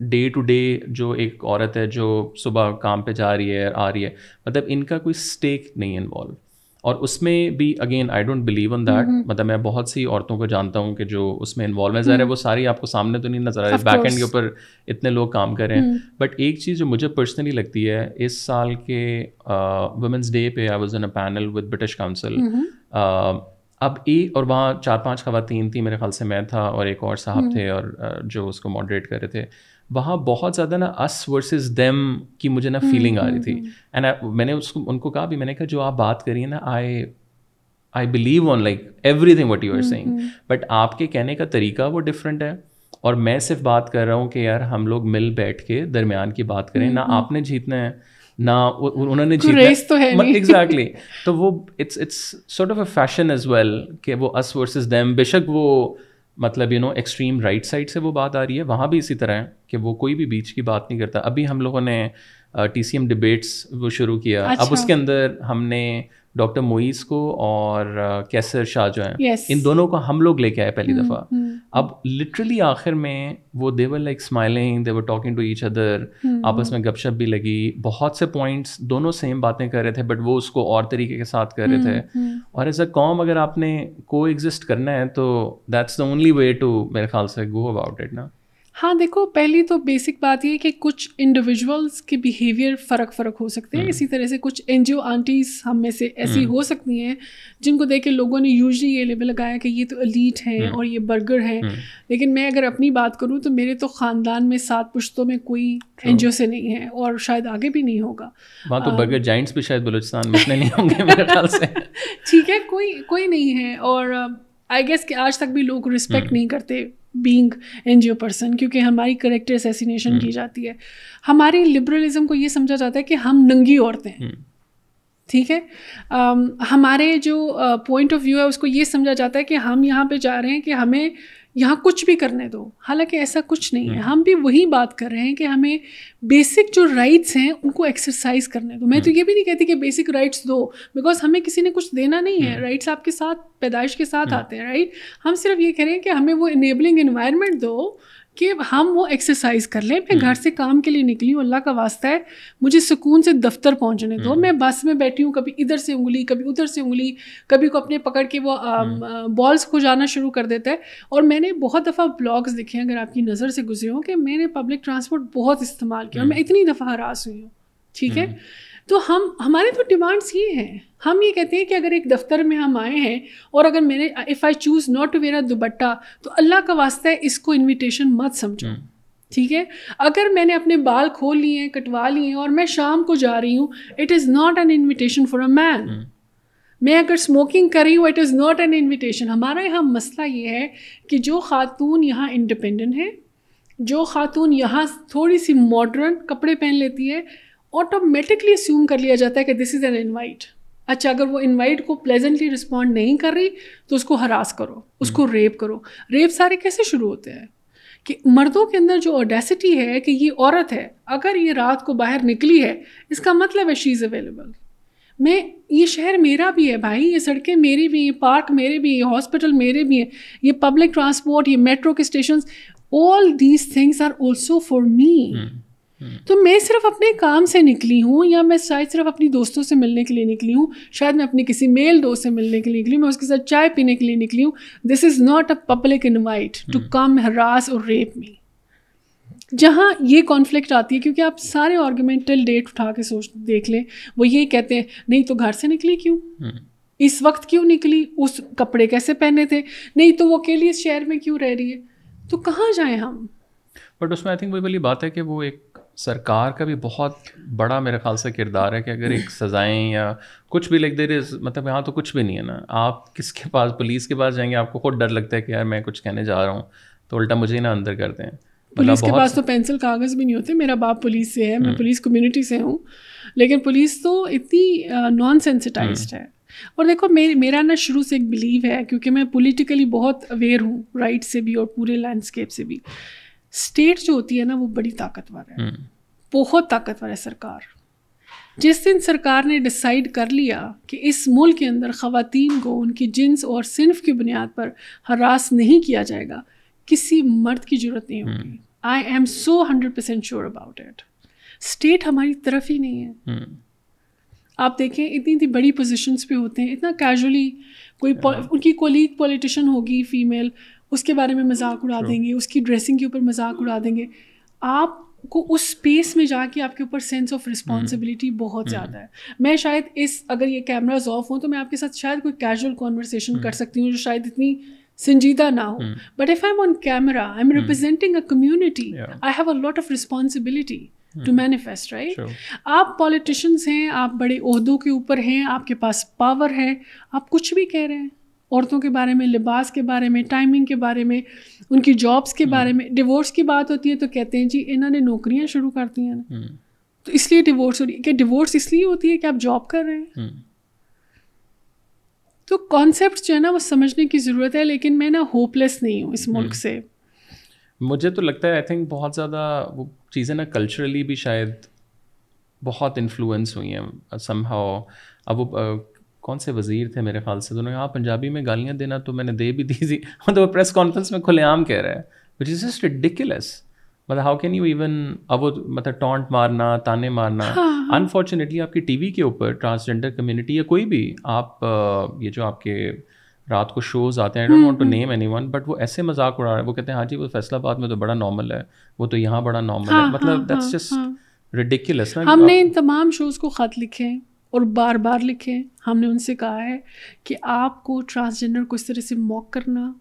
ڈے ٹو ڈے جو ایک عورت ہے جو صبح کام پہ جا رہی ہے آ رہی ہے مطلب ان کا کوئی اسٹیک نہیں انوالو اور اس میں بھی again I don't believe in that مطلب میں بہت سی عورتوں کو جانتا ہوں کہ جو اس میں انوالو ہے ظاہر ہے وہ ساری آپ کو سامنے تو نہیں نظر آ رہی بیک اینڈ کے اوپر اتنے لوگ کام کر رہے ہیں. بٹ ایک چیز جو مجھے پرسنلی لگتی ہے اس سال کے وومنس ڈے پہ I was in a panel with British Council اب ایک اور وہاں چار پانچ خواتین تھیں میرے خیال سے میں تھا اور ایک اور صاحب تھے اور جو اس کو ماڈریٹ کر رہے تھے. وہاں بہت زیادہ نا اس ورسز دیم کی مجھے نا فیلنگ آ رہی تھی. اینڈ میں نے اس کو ان کو کہا بھی میں نے کہا جو آپ بات کریے نا I I believe on like everything what you are saying but آپ کے کہنے کا طریقہ وہ ڈفرینٹ ہے۔ اور میں صرف بات کر رہا ہوں کہ یار ہم لوگ مل بیٹھ کے درمیان کی بات کریں نہ آپ نے جیتنا ہے نہ انہوں نے جیتنا ایگزیکٹلی تو وہ it's it's sort of a fashion as well کہ وہ اس ورسز دیم بے شک وہ مطلب you know extreme right side سے وہ بات آ رہی ہے وہاں بھی اسی طرح ہے کہ وہ کوئی بھی بیچ کی بات نہیں کرتا ابھی ہم لوگوں نے ٹی سی ایم ڈبیٹس وہ شروع کیا اب اس اچھا۔ کے اندر ہم نے ڈاکٹر موئیز کو اور کیسر شاہ جو ہیں ان دونوں کو ہم لوگ لے کے آئے پہلی دفعہ۔ اب لٹرلی آخر میں وہ they're like smiling they're talking to each other آپس میں گپ شپ بھی لگی۔ بہت سے پوائنٹس دونوں سیم باتیں کر رہے تھے بٹ وہ اس کو اور طریقے کے ساتھ کر رہے تھے۔ اور ایز اے قوم اگر آپ نے کو ایگزسٹ کرنا ہے تو that's the only way to میرے خیال سے گو اباؤٹ اٹ نا۔ ہاں دیکھو پہلی تو بیسک بات یہ کہ کچھ انڈیویژولس کے بیہیویئر فرق فرق ہو سکتے ہیں۔ اسی طرح سے کچھ این جی او آنٹیز ہم میں سے ایسی ہو سکتی ہیں جن کو دیکھ کے لوگوں نے یوزلی یہ لیبل لگایا کہ یہ تو الیٹ ہیں اور یہ برگر ہیں۔ لیکن میں اگر اپنی بات کروں تو میرے تو خاندان میں سات پشتوں میں کوئی این جی او سے نہیں ہے اور شاید آگے بھی نہیں ہوگا۔ وہاں تو برگر جائنٹس بھی شاید بلوچستان میں نہیں ہوں گے میرے خیال سے۔ ٹھیک ہے کوئی کوئی نہیں ہے اور آئی گیس کہ آج تک بھی لوگ رسپیکٹ نہیں کرتے۔ Being N G O person کیونکہ ہماری کریکٹر اسیسینیشن کی جاتی ہے۔ ہماری لبرلزم کو یہ سمجھا جاتا ہے کہ ہم ننگی عورتیں ہیں۔ ٹھیک ہے؟ ہمارے جو پوائنٹ آف ویو ہے اس کو یہ سمجھا جاتا ہے کہ ہم یہاں پہ جا رہے ہیں کہ ہمیں یہاں کچھ بھی کرنے دو۔ حالانکہ ایسا کچھ نہیں ہے۔ ہم بھی وہی بات کر رہے ہیں کہ ہمیں بیسک جو رائٹس ہیں ان کو ایکسرسائز کرنے دو۔ میں تو یہ بھی نہیں کہتی کہ بیسک رائٹس دو بیکاز ہمیں کسی نے کچھ دینا نہیں ہے۔ رائٹس آپ کے ساتھ پیدائش کے ساتھ آتے ہیں رائٹ ہم صرف یہ کہہ رہے ہیں کہ ہمیں وہ انیبلنگ انوائرمنٹ دو۔ کہ ہم وہ ایکسرسائز کر لیں۔ میں گھر سے کام کے لیے نکلی ہوں اللہ کا واسطہ ہے مجھے سکون سے دفتر پہنچنے دو۔ میں بس میں بیٹھی ہوں کبھی ادھر سے انگلی کبھی ادھر سے انگلی کبھی کو اپنے پکڑ کے وہ بالس کو جانا شروع کر دیتا ہے۔ اور میں نے بہت دفعہ بلاگس دیکھے ہیں اگر آپ کی نظر سے گزرے ہوں کہ میں نے پبلک ٹرانسپورٹ بہت استعمال کیا اور میں اتنی دفعہ ہراس ہوئی ہوں۔ ٹھیک ہے؟ تو ہم ہمارے تو ڈیمانڈس یہ ہیں۔ ہم یہ کہتے ہیں کہ اگر ایک دفتر میں ہم آئے ہیں اور اگر میں نے if I choose not to wear a dupatta تو اللہ کا واسطہ ہے اس کو انویٹیشن مت سمجھو۔ ٹھیک ہے؟ اگر میں نے اپنے بال کھول لیے ہیں کٹوا لیے ہیں اور میں شام کو جا رہی ہوں it is not an invitation for a man میں اگر اسموکنگ کر رہی ہوں it is not an invitation ہمارا یہاں مسئلہ یہ ہے کہ جو خاتون یہاں انڈیپینڈنٹ ہے جو خاتون یہاں تھوڑی سی ماڈرن کپڑے پہن لیتی ہے آٹومیٹکلی اسیوم کر لیا جاتا ہے کہ دس از این انوائٹ اچھا اگر وہ انوائٹ کو پلیزنٹلی رسپونڈ نہیں کر رہی، تو اس کو ہراس کرو، اس کو ریپ کرو۔ ریپ سارے کیسے شروع ہوتے ہیں؟ کہ مردوں کے اندر جو اوڈیسٹی ہے کہ یہ عورت ہے، اگر یہ رات کو باہر نکلی ہے، اس کا مطلب ہے شی از اویلیبل میں، یہ شہر میرا بھی ہے بھائی، یہ سڑکیں میری بھی ہیں، پارک میرے بھی ہیں ہاسپٹل میرے بھی ہیں، یہ پبلک ٹرانسپورٹ یہ میٹرو کے stations all these things are also for me تو میں صرف اپنے کام سے نکلی ہوں یا میں شاید صرف اپنی دوستوں سے ملنے کے لیے نکلی ہوں؟ شاید میں اپنی کسی میل دوست سے ملنے کے لیے نکلی ہوں میں اس کے ساتھ چائے پینے کے لیے نکلی ہوں۔ This is not a public invite to come harass اور ریپ می جہاں یہ کانفلکٹ آتی ہے کیونکہ آپ سارے آرگومنٹل ڈیٹ اٹھا کے سوچ دیکھ لیں۔ وہ یہی کہتے ہیں نہیں تو گھر سے نکلی کیوں؟ اس وقت کیوں نکلی؟ اس کپڑے کیسے پہنے تھے؟ نہیں تو وہ اکیلی اس شہر میں کیوں رہ رہی ہے؟ تو کہاں جائیں ہم؟ بٹ اس میں آئی تھنک وہی والی بات ہے کہ وہ ایک سرکار کا بھی بہت بڑا میرے خیال سے کردار ہے کہ اگر ایک سزائیں یا کچھ بھی لکھ دے رہے مطلب یہاں تو کچھ بھی نہیں ہے نا۔ آپ کس کے پاس پولیس کے پاس جائیں گے آپ کو خود ڈر لگتا ہے کہ یار میں کچھ کہنے جا رہا ہوں تو الٹا مجھے ہی نہ اندر کرتے ہیں پولیس کے پاس تو پینسل کاغذ بھی نہیں ہوتے۔ میرا باپ پولیس سے ہے میں پولیس کمیونٹی سے ہوں۔ لیکن پولیس تو اتنی نان سینسٹائزڈ ہے۔ اور دیکھو میرا نا شروع سے ایک بلیو ہے کیونکہ میں پولیٹیکلی بہت اویئر ہوں رائٹ سے بھی اور پورے لینڈسکیپ سے بھی۔ اسٹیٹ جو ہوتی ہے نا وہ بڑی طاقتور ہے۔ بہت طاقتور ہے سرکار۔ جس دن سرکار نے ڈسائڈ کر لیا کہ اس ملک کے اندر خواتین کو ان کی جنس اور صنف کی بنیاد پر ہراس نہیں کیا جائے گا کسی مرد کی ضرورت نہیں ہوگی۔ I am so hundred percent sure about it state ہماری طرف ہی نہیں ہے۔ آپ دیکھیں اتنی اتنی بڑی پوزیشنس پہ ہوتے ہیں اتنا کیجولی کوئی ان کی کولیگ پولیٹیشین ہوگی فیمیل اس کے بارے میں مذاق اڑا دیں گے اس کی ڈریسنگ کے اوپر مذاق اڑا دیں گے۔ آپ کو اس اسپیس میں جا کے آپ کے اوپر سینس آف رسپانسبلٹی بہت زیادہ ہے۔ میں شاید اس اگر یہ کیمراز آف ہوں تو میں آپ کے ساتھ شاید کوئی کیجول کانورسیشن کر سکتی ہوں جو شاید اتنی سنجیدہ نہ ہو۔ But if I am on camera I am representing a community I have a lot of responsibility to manifest right آپ پالیٹیشنس ہیں آپ بڑے عہدوں کے اوپر ہیں آپ کے پاس پاور ہے آپ کچھ بھی کہہ رہے ہیں۔ عورتوں کے بارے میں لباس کے بارے میں ٹائمنگ کے بارے میں ان کی جابس کے بارے میں۔ ڈیورس کی بات ہوتی ہے تو کہتے ہیں جی انہوں نے نوکریاں شروع کر دی ہیں تو اس لیے ڈیورس ہو رہی ہے۔ کہ ڈیورس اس لیے ہوتی ہے کہ آپ جاب کر رہے ہیں۔ تو کانسیپٹ جو ہے نا وہ سمجھنے کی ضرورت ہے لیکن میں نا ہوپ لیس نہیں ہوں اس ملک سے۔ مجھے تو لگتا ہے آئی تھنک بہت زیادہ وہ چیزیں نا کلچرلی بھی شاید بہت انفلوئنس ہوئی ہیں سم ہاؤ اب وہ کون سے وزیر تھے میرے خیال سے؟ دونوں یہاں پنجابی میں گالیاں دینا تو میں نے دے بھی دی تھی۔ مطلب وہ پریس کانفرنس میں کھلے عام کہہ رہا ہے۔ وچ از جسٹ ریڈیکولس مطلب ہاؤ کین یو ایون اب وہ مطلب ٹونٹ مارنا تانے مارنا۔ انفارچونیٹلی ہاں۔ آپ کی ٹی وی کے اوپر ٹرانسجینڈر کمیونٹی یا کوئی بھی آپ یہ جو آپ کے رات کو شوز آتے ہیں don't want to name anyone but وہ ایسے مذاق اڑا رہے ہیں وہ کہتے ہیں ہاں جی وہ فیصلہ آباد میں تو بڑا نارمل ہے۔ وہ تو یہاں بڑا نارمل ہے۔ ہاں، مطلب دیٹس جسٹ ریڈیکولس ہم نے ان تمام شوز کو خط لکھے۔ ہیں اور بار بار لکھیں۔ ہم نے ان سے کہا ہے کہ آپ کو ٹرانسجینڈر کو اس طرح سے موک کرنا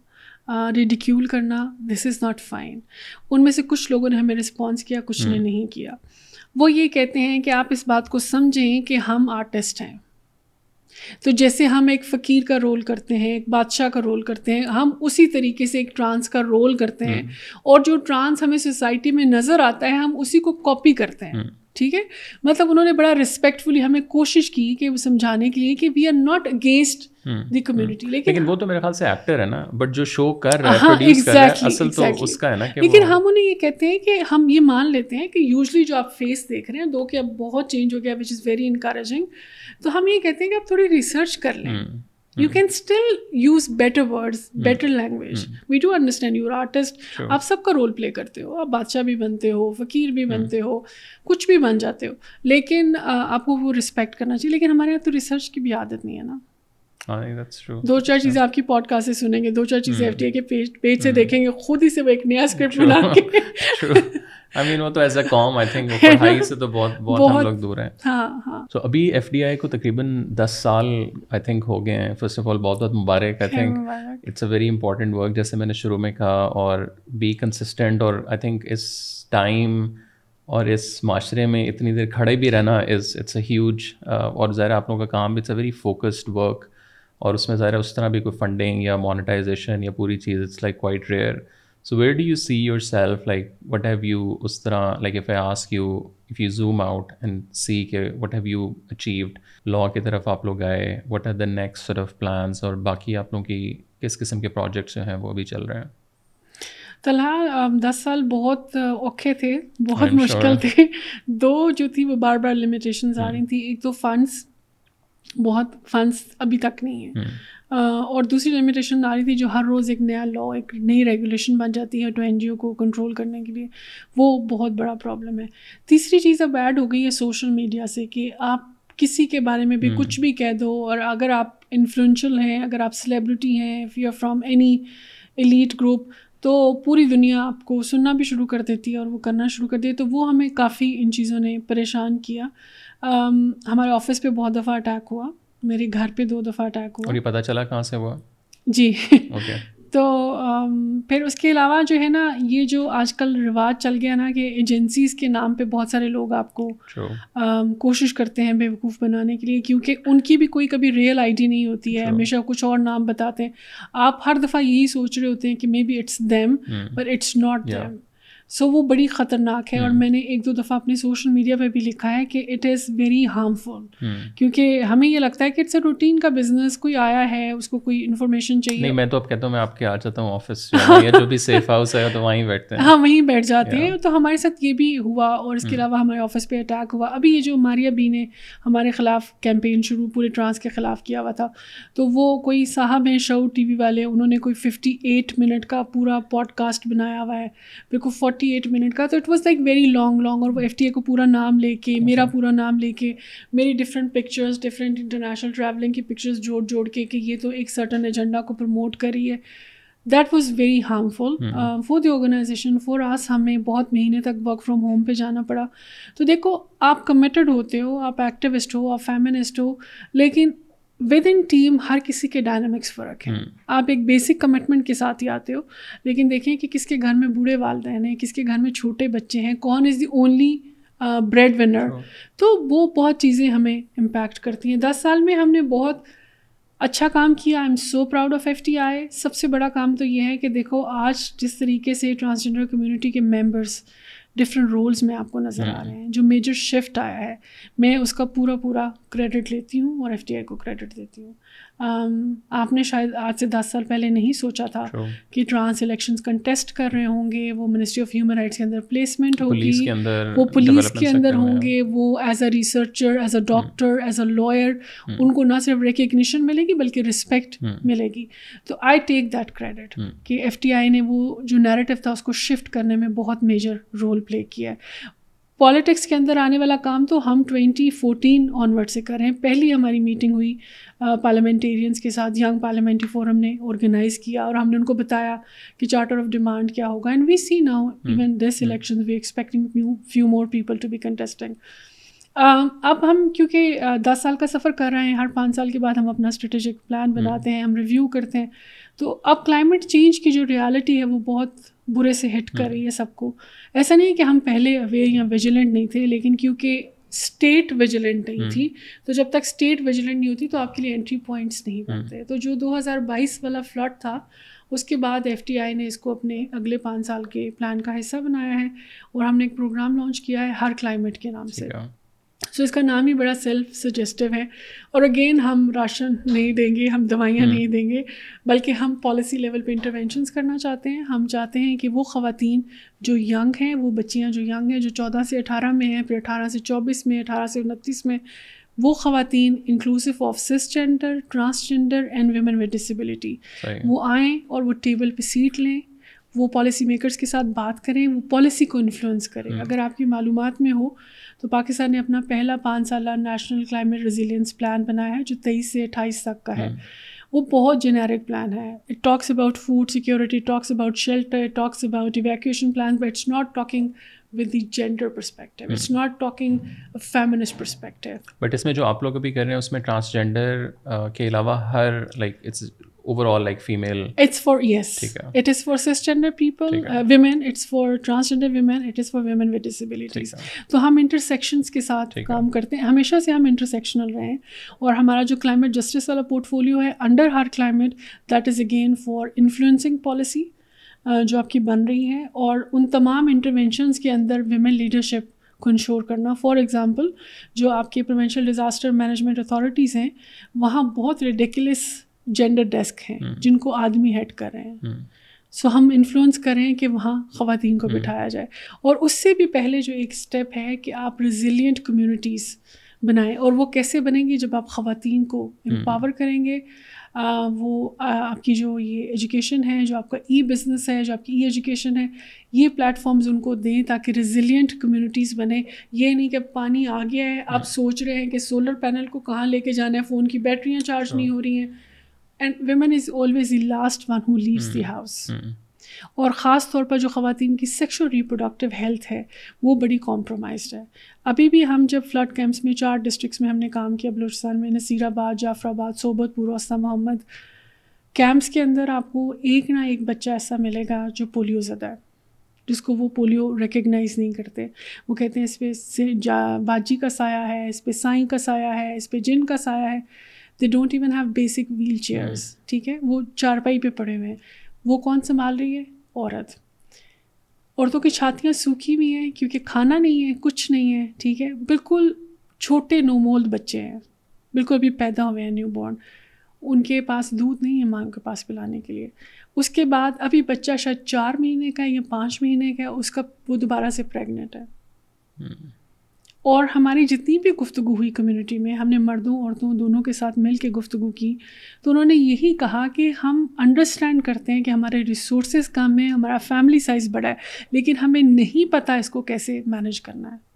ریڈیکیول کرنا دس از ناٹ فائن ان میں سے کچھ لوگوں نے ہمیں رسپانس کیا کچھ نے نہیں کیا۔ وہ یہ کہتے ہیں کہ آپ اس بات کو سمجھیں کہ ہم آرٹسٹ ہیں۔ تو جیسے ہم ایک فقیر کا رول کرتے ہیں ایک بادشاہ کا رول کرتے ہیں ہم اسی طریقے سے ایک ٹرانس کا رول کرتے ہیں۔ اور جو ٹرانس ہمیں سوسائٹی میں نظر آتا ہے ہم اسی کو کاپی کرتے ہیں۔ ٹھیک ہے؟ مطلب انہوں نے بڑا رسپیکٹفلی ہمیں کوشش کی کہ وہ سمجھانے کے لیے کہ we are not against the community لیکن وہ تو میرے خیال سے ایکٹر ہے نا بٹ جو شو کر رہا ہے اصل تو اس کا ہے نا لیکن ہم انہیں یہ کہتے ہیں کہ ہم یہ مان لیتے ہیں کہ یوزلی جو آپ فیس دیکھ رہے ہیں دو کہ اب بہت چینج ہو گیا وچ از ویری انکریجنگ تو ہم یہ کہتے ہیں کہ آپ تھوڑی ریسرچ کر لیں۔ You can still use better words better language we do understand your artist آپ سب کا رول پلے کرتے ہو. آپ بادشاہ بھی بنتے ہو فقیر بھی بنتے ہو کچھ بھی بن جاتے ہو. لیکن آپ کو وہ رسپیکٹ کرنا چاہیے. لیکن ہمارے یہاں تو ریسرچ کی بھی عادت نہیں ہے نا. دو چار چیزیں آپ کی پوڈ کاسٹ سے سنیں گے دو چار چیزیں ایف ٹی اے کے پیج پیج سے دیکھیں گے خود ہی سے وہ ایک نیا اسکرپٹ بنا کے. آئی مین وہ تو ایز اے کام آئی تھنک پڑھائی سے تو بہت بہت ہم لوگ دور ہیں. ہاں ہاں۔ سو ابھی ایف ڈی آئی کو تقریباً دس سال آئی تھنک ہو گئے ہیں. فرسٹ آف آل بہت بہت مبارک I think it's a very important work جیسے میں نے شروع میں کہا اور بی کنسسٹنٹ اور آئی تھنک اس ٹائم اور اس معاشرے میں اتنی دیر کھڑے بھی رہنا از اٹس اے ہیوج اور ظاہر آپ لوگوں کا کام it's a very focused work اور اس میں ظاہر اس طرح بھی کوئی فنڈنگ یا مانیٹائزیشن یا پوری چیز it's like quite rare so where do you see yourself like what have you اس طرح like if I ask you if you zoom out and see کہ وٹ ہیو یو اچیوڈ لا کی طرف آپ لوگ آئے what are the next of plans اور باقی آپ لوگوں کی کس قسم کے پروجیکٹس جو ہیں وہ بھی چل رہے ہیں طلحہ دس سال بہت اوکھے تھے بہت مشکل تھے۔ دو جو تھی وہ بار بار لمیٹیشنز آ رہی تھیں ایک تو فنڈس بہت فنڈس ابھی تک نہیں ہیں۔ اور دوسری لمیٹیشن آ رہی تھی جو ہر روز ایک نیا لا ایک نئی ریگولیشن بن جاتی ہے ٹو این جی او کو کنٹرول کرنے کے لیے وہ بہت بڑا پرابلم ہے۔ تیسری چیز اب ایڈ ہو گئی ہے سوشل میڈیا سے کہ آپ کسی کے بارے میں بھی کچھ بھی کہہ دو اور اگر آپ انفلوئنشل ہیں اگر آپ سلیبریٹی ہیں if you are from any elite group تو پوری دنیا آپ کو سننا بھی شروع کر دیتی ہے اور وہ کرنا شروع کر دیتی ہے۔ تو وہ ہمیں کافی ان چیزوں نے پریشان کیا۔ ہمارے آفس پہ بہت دفعہ اٹیک ہوا۔ میرے گھر پہ دو دفعہ اٹیک ہوا۔ اور یہ پتہ چلا کہاں سے ہوا؟ جی۔ تو پھر اس کے علاوہ جو ہے نا یہ جو آج کل رواج چل گیا نا کہ ایجنسیز کے نام پہ بہت سارے لوگ آپ کو کوشش کرتے ہیں بیوقوف بنانے کے لیے کیونکہ ان کی بھی کوئی کبھی ریئل آئی ڈی نہیں ہوتی ہے۔ ہمیشہ کچھ اور نام بتاتے ہیں۔ آپ ہر دفعہ یہی سوچ رہے ہوتے ہیں کہ maybe it's them but it's not them so وہ بڑی خطرناک ہے اور میں نے ایک دو دفعہ اپنے سوشل میڈیا پہ بھی لکھا ہے کہ اٹ از ویری ہارمفل کیونکہ ہمیں یہ لگتا ہے کہ اٹس اے روٹین کا بزنس کوئی آیا ہے اس کو کوئی انفارمیشن چاہیے۔ نہیں میں تو اب کہتا ہوں میں آپ کے آ جاتا ہوں آفس جو بھی سیف ہاؤس ہے تو وہیں بیٹھتے ہیں۔ ہاں وہیں بیٹھ جاتے ہیں۔ تو ہمارے ساتھ یہ بھی ہوا اور اس کے علاوہ ہمارے آفس پہ اٹیک ہوا۔ ابھی یہ جو ماریا بی نے ہمارے خلاف کیمپین شروع پورے ٹرانس کے خلاف کیا ہوا تھا تو وہ کوئی صاحب ہیں شو ٹی وی والے انہوں نے کوئی ففٹی ایٹ منٹ کا پورا پوڈ کاسٹ بنایا ہوا ہے۔ بالکل فورٹی ایٹ منٹ کا تو it was like very long long اور وہ ایف ٹی اے کو پورا نام لے کے میرا پورا نام لے کے میری different pictures different international travelling کی پکچرس جوڑ جوڑ کے کہ یہ تو ایک سرٹن ایجنڈا کو پروموٹ کری ہے that was very harmful for the organisation for us ہمیں بہت مہینے تک ورک فرام ہوم پہ جانا پڑا تو دیکھو آپ کمیٹڈ ہوتے ہو آپ ایکٹیوسٹ ہو آپ فیمنسٹ ہو لیکن ود ان ٹیم ہر کسی کے ڈائنامکس فرق ہیں آپ ایک بیسک کمٹمنٹ کے ساتھ ہی آتے ہو لیکن دیکھیں کہ کس کے گھر میں بوڑھے والدین ہیں کس کے گھر میں چھوٹے بچے ہیں کون is the only breadwinner تو وہ بہت چیزیں ہمیں امپیکٹ کرتی ہیں۔ دس سال میں ہم نے بہت اچھا کام کیا۔ I am so proud of F T I سب سے بڑا کام تو یہ ہے کہ دیکھو آج جس طریقے سے ٹرانسجینڈر کمیونٹی کے ممبرس ڈفرینٹ رولس میں آپ کو نظر آ رہے ہیں. جو میجر شفٹ آیا ہے میں اس کا پورا پورا کریڈٹ لیتی ہوں اور ایف ٹی آئی کو کریڈٹ دیتی ہوں. آپ نے شاید آج سے دس سال پہلے نہیں سوچا تھا کہ ٹرانس الیکشنس کنٹیسٹ کر رہے ہوں گے وہ منسٹری آف ہیومن رائٹس کے اندر پلیسمنٹ ہوگی وہ پولیس کے اندر ہوں گے وہ as a researcher as a doctor as a lawyer ان کو نہ صرف ریکگنیشن ملے گی بلکہ رسپیکٹ ملے گی۔ تو آئی ٹیک دیٹ کریڈٹ کہ ایف ٹی آئی نے وہ جو نیریٹو تھا اس کو شفٹ کرنے میں بہت میجر رول پلے کیا ہے۔ پالیٹکس کے اندر آنے والا کام تو ہم ٹوینٹی فورٹین آن ورڈ سے کر رہے ہیں۔ پہلی ہماری میٹنگ ہوئی پارلیمنٹیرینس کے ساتھ ینگ پارلیمنٹری فورم نے آرگنائز کیا اور ہم نے ان کو بتایا کہ چارٹر آف ڈیمانڈ کیا ہوگا. And we see now even this election we expecting few more people to be contesting اب ہم کیونکہ دس سال کا سفر کر رہے ہیں ہر پانچ سال کے بعد ہم اپنا اسٹریٹجک پلان بناتے ہیں ہم ریویو کرتے ہیں۔ تو اب کلائمیٹ چینج کی جو ریالٹی ہے وہ بہت برے سے ہٹ کر رہی ہے سب کو۔ ایسا نہیں کہ ہم پہلے اویئر یا ویجیلنٹ نہیں تھے لیکن کیونکہ اسٹیٹ ویجیلنٹ نہیں تھی تو جب تک اسٹیٹ ویجیلنٹ نہیں ہوتی تو آپ کے لیے انٹری پوائنٹس نہیں بنتے. تو جو دو ہزار بائیس والا فلڈ تھا اس کے بعد ایف ٹی آئی نے اس کو اپنے اگلے پانچ سال کے پلان کا حصہ بنایا ہے اور ہم نے ایک پروگرام لانچ کیا ہے ہر کلائمیٹ کے نام سے. سو اس کا نام ہی بڑا سیلف سجیسٹیو ہے. اور اگین ہم راشن نہیں دیں گے ہم دوائیاں نہیں دیں گے بلکہ ہم پالیسی لیول پہ انٹروینشنس کرنا چاہتے ہیں. ہم چاہتے ہیں کہ وہ خواتین جو ینگ ہیں وہ بچیاں جو ینگ ہیں جو چودہ سے اٹھارہ میں ہیں پھر اٹھارہ سے چوبیس میں اٹھارہ سے انتیس میں وہ خواتین inclusive of cisgender transgender and women with disability وہ آئیں اور وہ ٹیبل پہ سیٹ لیں وہ پالیسی میکرس کے ساتھ بات کریں وہ پالیسی کو انفلوئنس کریں۔ اگر آپ کی معلومات میں ہو تو پاکستان نے اپنا پہلا پانچ سالہ نیشنل کلائمیٹ ریزیلینس پلان بنایا ہے جو تیئیس سے اٹھائیس تک کا ہے۔ وہ بہت جنیرک پلان ہے۔ It talks about food security talks about shelter talks about evacuation plan but it's not talking the gender perspective. It's not talking a feminist perspective. But اس میں جو آپ لوگ ابھی کر رہے ہیں اس میں ٹرانسجینڈر کے علاوہ ہر like it's overall like female It's for, yes, ٹھیک ہے۔ it is for cisgender people, ٹھیک ہے۔ uh, women, it's for transgender women, it is for women with disabilities. ٹھیک ہے تو ہم انٹرسیکشنس کے ساتھ۔ کام کرتے ہیں ہمیشہ سے ہم انٹرسیکشنل رہے ہیں اور ہمارا جو کلائمیٹ جسٹس والا پورٹ فولیو ہے under her climate that is again for influencing policy جو آپ کی بن رہی ہے اور ان تمام انٹروینشنس کے اندر ویمن لیڈرشپ کو انشور کرنا فار ایگزامپل جو آپ کے پروینشل ڈیزاسٹر مینجمنٹ اتھارٹیز ہیں وہاں بہت ریڈیکولس جینڈر ڈیسک ہیں جن کو آدمی ہیڈ کر رہے ہیں۔ سو ہم انفلوئنس کریں کہ وہاں خواتین کو بٹھایا جائے۔ اور اس سے بھی پہلے جو ایک اسٹیپ ہے کہ آپ ریزیلینٹ کمیونٹیز بنائیں۔ اور وہ کیسے بنیں گی؟ جب آپ خواتین کو امپاور کریں گے وہ آپ کی جو یہ ایجوکیشن ہے جو آپ کا ای بزنس ہے جو آپ کی ای ایجوکیشن ہے یہ پلیٹفارمز ان کو دیں تاکہ ریزیلینٹ کمیونٹیز بنے یہ نہیں کہ پانی آ گیا ہے آپ سوچ رہے ہیں کہ سولر پینل کو کہاں لے کے جانا ہے؟ فون کی بیٹریاں چارج نہیں ہو رہی ہیں۔ And women is always the last one who leaves the house اور خاص طور پر جو خواتین کی سیکشو ریپروڈکٹیو ہیلتھ ہے وہ بڑی کمپرومائزڈ ہے۔ ابھی بھی ہم جب فلڈ کیمپس میں چار ڈسٹرکس میں ہم نے کام کیا بلوچستان میں نصیر آباد جعفر آباد صوبت پور وسطی محمد کیمپس کے اندر آپ کو ایک نہ ایک بچہ ایسا ملے گا جو پولیو زدہ ہے۔ جس کو وہ پولیو ریکگنائز نہیں کرتے۔ وہ کہتے ہیں اس پہ جا باجی کا سایہ ہے اس پہ سائیں کا سایہ ہے اس پہ جن کا سایہ ہے۔ They don't even have basic wheelchairs ٹھیک ہے؟ وہ چارپائی پہ پڑے ہوئے ہیں۔ وہ کون سنبھال رہی ہے؟ عورت۔ عورتوں کی چھاتیاں سوکھی بھی ہیں کیونکہ کھانا نہیں ہے کچھ نہیں ہے ٹھیک ہے؟ بالکل چھوٹے نومولد بچے ہیں۔ بالکل ابھی پیدا ہوئے ہیں نیو بورن ان کے پاس دودھ نہیں ہے ماں کے پاس پلانے کے لیے۔ اس کے بعد ابھی بچہ شاید چار مہینے کا ہے یا پانچ مہینے کا ہے اس کا وہ دوبارہ سے پریگنٹ ہے۔ اور ہماری جتنی بھی گفتگو ہوئی کمیونٹی میں، ہم نے مردوں، عورتوں دونوں کے ساتھ مل کے گفتگو کی۔ تو انہوں نے یہی کہا کہ ہم انڈرسٹینڈ کرتے ہیں کہ ہمارے ریسورسز کم ہیں، ہمارا فیملی سائز بڑا ہے، لیکن ہمیں نہیں پتہ اس کو کیسے مینیج کرنا ہے۔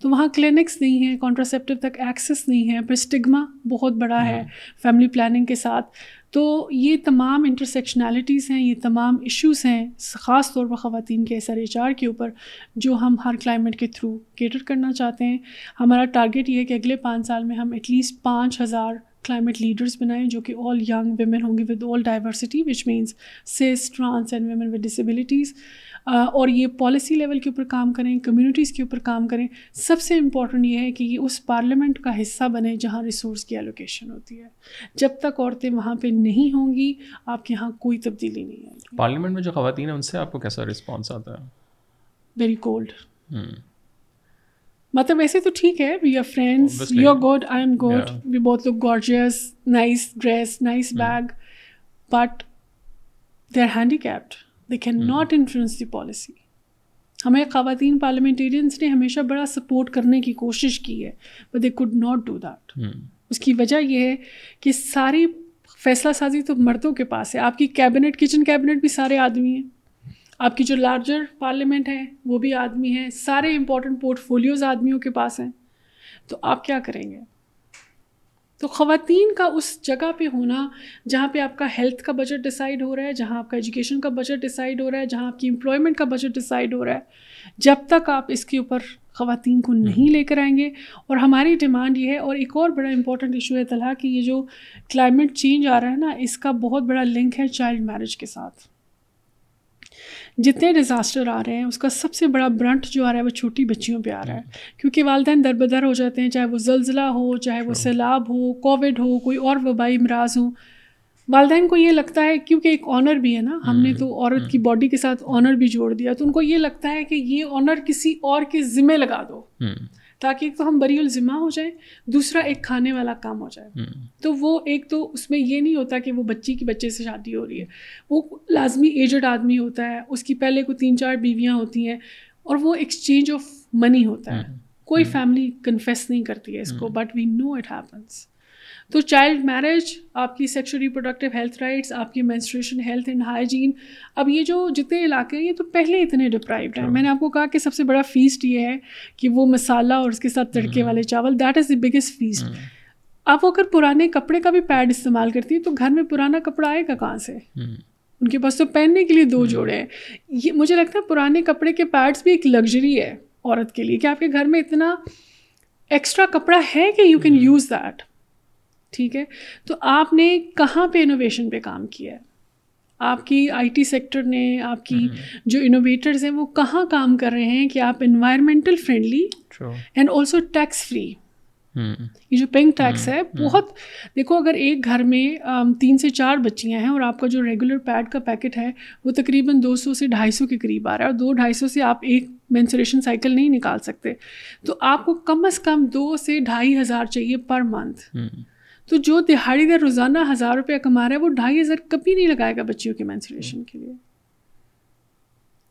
تو وہاں کلینکس نہیں ہیں کانٹراسیپٹیو تک ایکسیس نہیں ہے پھر اسٹگما بہت بڑا ہے فیملی پلاننگ کے ساتھ۔ تو یہ تمام انٹرسیکشنالٹیز ہیں یہ تمام ایشوز ہیں خاص طور پر خواتین کے ایس آر ایچ آر کے اوپر جو ہم ہر کلائمیٹ کے تھرو کیٹر کرنا چاہتے ہیں۔ ہمارا ٹارگیٹ یہ ہے کہ اگلے پانچ سال میں ہم ایٹ لیسٹ پانچ ہزار کلائمیٹ لیڈرس بنائیں جو کہ آل ینگ ویمن ہوں گے with all diversity which means cis trans and women with disabilities اور یہ پالیسی لیول کے اوپر کام کریں کمیونٹیز کے اوپر کام کریں سب سے امپورٹنٹ یہ ہے کہ یہ اس پارلیمنٹ کا حصہ بنے جہاں ریسورس کی الوکیشن ہوتی ہے۔ جب تک عورتیں وہاں پہ نہیں ہوں گی آپ کے یہاں کوئی تبدیلی نہیں آئے گی۔ پارلیمنٹ میں جو خواتین ہیں ان سے آپ کو کیسا رسپانس آتا ہے؟ ویری کولڈ مطلب ویسے تو ٹھیک ہے we are friends you are good I am good we بہت لوگ gorgeous nice dress nice bag but they are handicapped they can not influence the policy ہمیں خواتین پارلیمنٹیرینس نے ہمیشہ بڑا سپورٹ کرنے کی کوشش کی ہے but they could not do that اس کی وجہ یہ ہے کہ ساری فیصلہ سازی تو مردوں کے پاس ہے۔ آپ کی کیبنٹ کچن کیبنٹ بھی سارے آدمی ہیں۔ آپ کی جو لارجر پارلیمنٹ ہے وہ بھی آدمی ہیں۔ سارے امپورٹنٹ پورٹ فولیوز آدمیوں کے پاس ہیں۔ تو آپ کیا کریں گے؟ تو خواتین کا اس جگہ پہ ہونا جہاں پہ آپ کا ہیلتھ کا بجٹ ڈیسائڈ ہو رہا ہے جہاں آپ کا ایجوکیشن کا بجٹ ڈیسائڈ ہو رہا ہے جہاں آپ کی امپلائمنٹ کا بجٹ ڈیسائڈ ہو رہا ہے جب تک آپ اس کے اوپر خواتین کو نہیں لے کر آئیں گے۔ اور ہماری ڈیمانڈ یہ ہے اور ایک اور بڑا امپورٹنٹ ایشو ہے طلحہ کہ یہ جو کلائمیٹ چینج آ رہا ہے نا اس کا بہت بڑا لنک ہے چائلڈ میرج کے ساتھ۔ جتنے ڈیزاسٹر آ رہے ہیں اس کا سب سے بڑا برنٹ جو آ رہا ہے وہ چھوٹی بچیوں پہ آ رہا ہے۔ کیونکہ والدین در بدر ہو جاتے ہیں چاہے وہ زلزلہ ہو چاہے وہ سیلاب ہو کووڈ ہو کوئی اور وبائی امراض ہوں۔ والدین کو یہ لگتا ہے کیونکہ ایک آنر بھی ہے نا ہم نے تو عورت کی باڈی کے ساتھ آنر بھی جوڑ دیا۔ تو ان کو یہ لگتا ہے کہ یہ آنر کسی اور کے ذمے لگا دو۔ تاکہ ایک تو ہم بری الزمہ ہو جائیں دوسرا ایک کھانے والا کام ہو جائے۔ تو وہ ایک تو اس میں یہ نہیں ہوتا کہ وہ بچی کی بچے سے شادی ہو رہی ہے۔ وہ لازمی ایجڈ آدمی ہوتا ہے اس کی پہلے کو تین چار بیویاں ہوتی ہیں اور وہ ایکسچینج آف منی ہوتا ہے۔ کوئی فیملی کنفیس نہیں کرتی ہے اس کو but we know it happens تو چائلڈ میرج آپ کی سیکشل ریپروڈکٹیو ہیلتھ رائٹس آپ کی مینسٹریشن ہیلتھ اینڈ ہائیجین اب یہ جو جتنے علاقے ہیں یہ تو پہلے اتنے ڈپرائوڈ ہیں۔ میں نے آپ کو کہا کہ سب سے بڑا فیسٹ یہ ہے کہ وہ مسالہ اور اس کے ساتھ تڑکے والے چاول that is the biggest feast آپ اگر پرانے کپڑے کا بھی پیڈ استعمال کرتی ہیں تو گھر میں پرانا کپڑا آئے گا کہاں سے؟ ان کے پاس تو پہننے کے لیے دو جوڑے ہیں۔ یہ مجھے لگتا ہے پرانے کپڑے کے پیڈس بھی ایک لگژری ہے عورت کے لیے۔ کہ آپ کے گھر میں اتنا ایکسٹرا کپڑا ہے کہ یو کین یوز دیٹ ٹھیک ہے؟ تو آپ نے کہاں پہ انوویشن پہ کام کیا ہے؟ آپ کی آئی ٹی سیکٹر نے آپ کی جو انوویٹرز ہیں وہ کہاں کام کر رہے ہیں کہ آپ environmental friendly and also tax free یہ جو پنک ٹیکس ہے بہت دیکھو اگر ایک گھر میں تین سے چار بچیاں ہیں اور آپ کا جو ریگولر پیڈ کا پیکٹ ہے وہ تقریباً دو سو سے ڈھائی سو کے قریب آ رہا ہے اور دو ڈھائی سو سے آپ ایک مینسوریشن سائیکل نہیں نکال سکتے۔ تو آپ کو کم از کم دو سے ڈھائی ہزار چاہیے پر منتھ تو جو دہاڑی دار روزانہ ہزار روپیہ کما رہا ہے، وہ ڈھائی ہزار کبھی نہیں لگائے گا بچیوں کے مینسوریشن کے لیے۔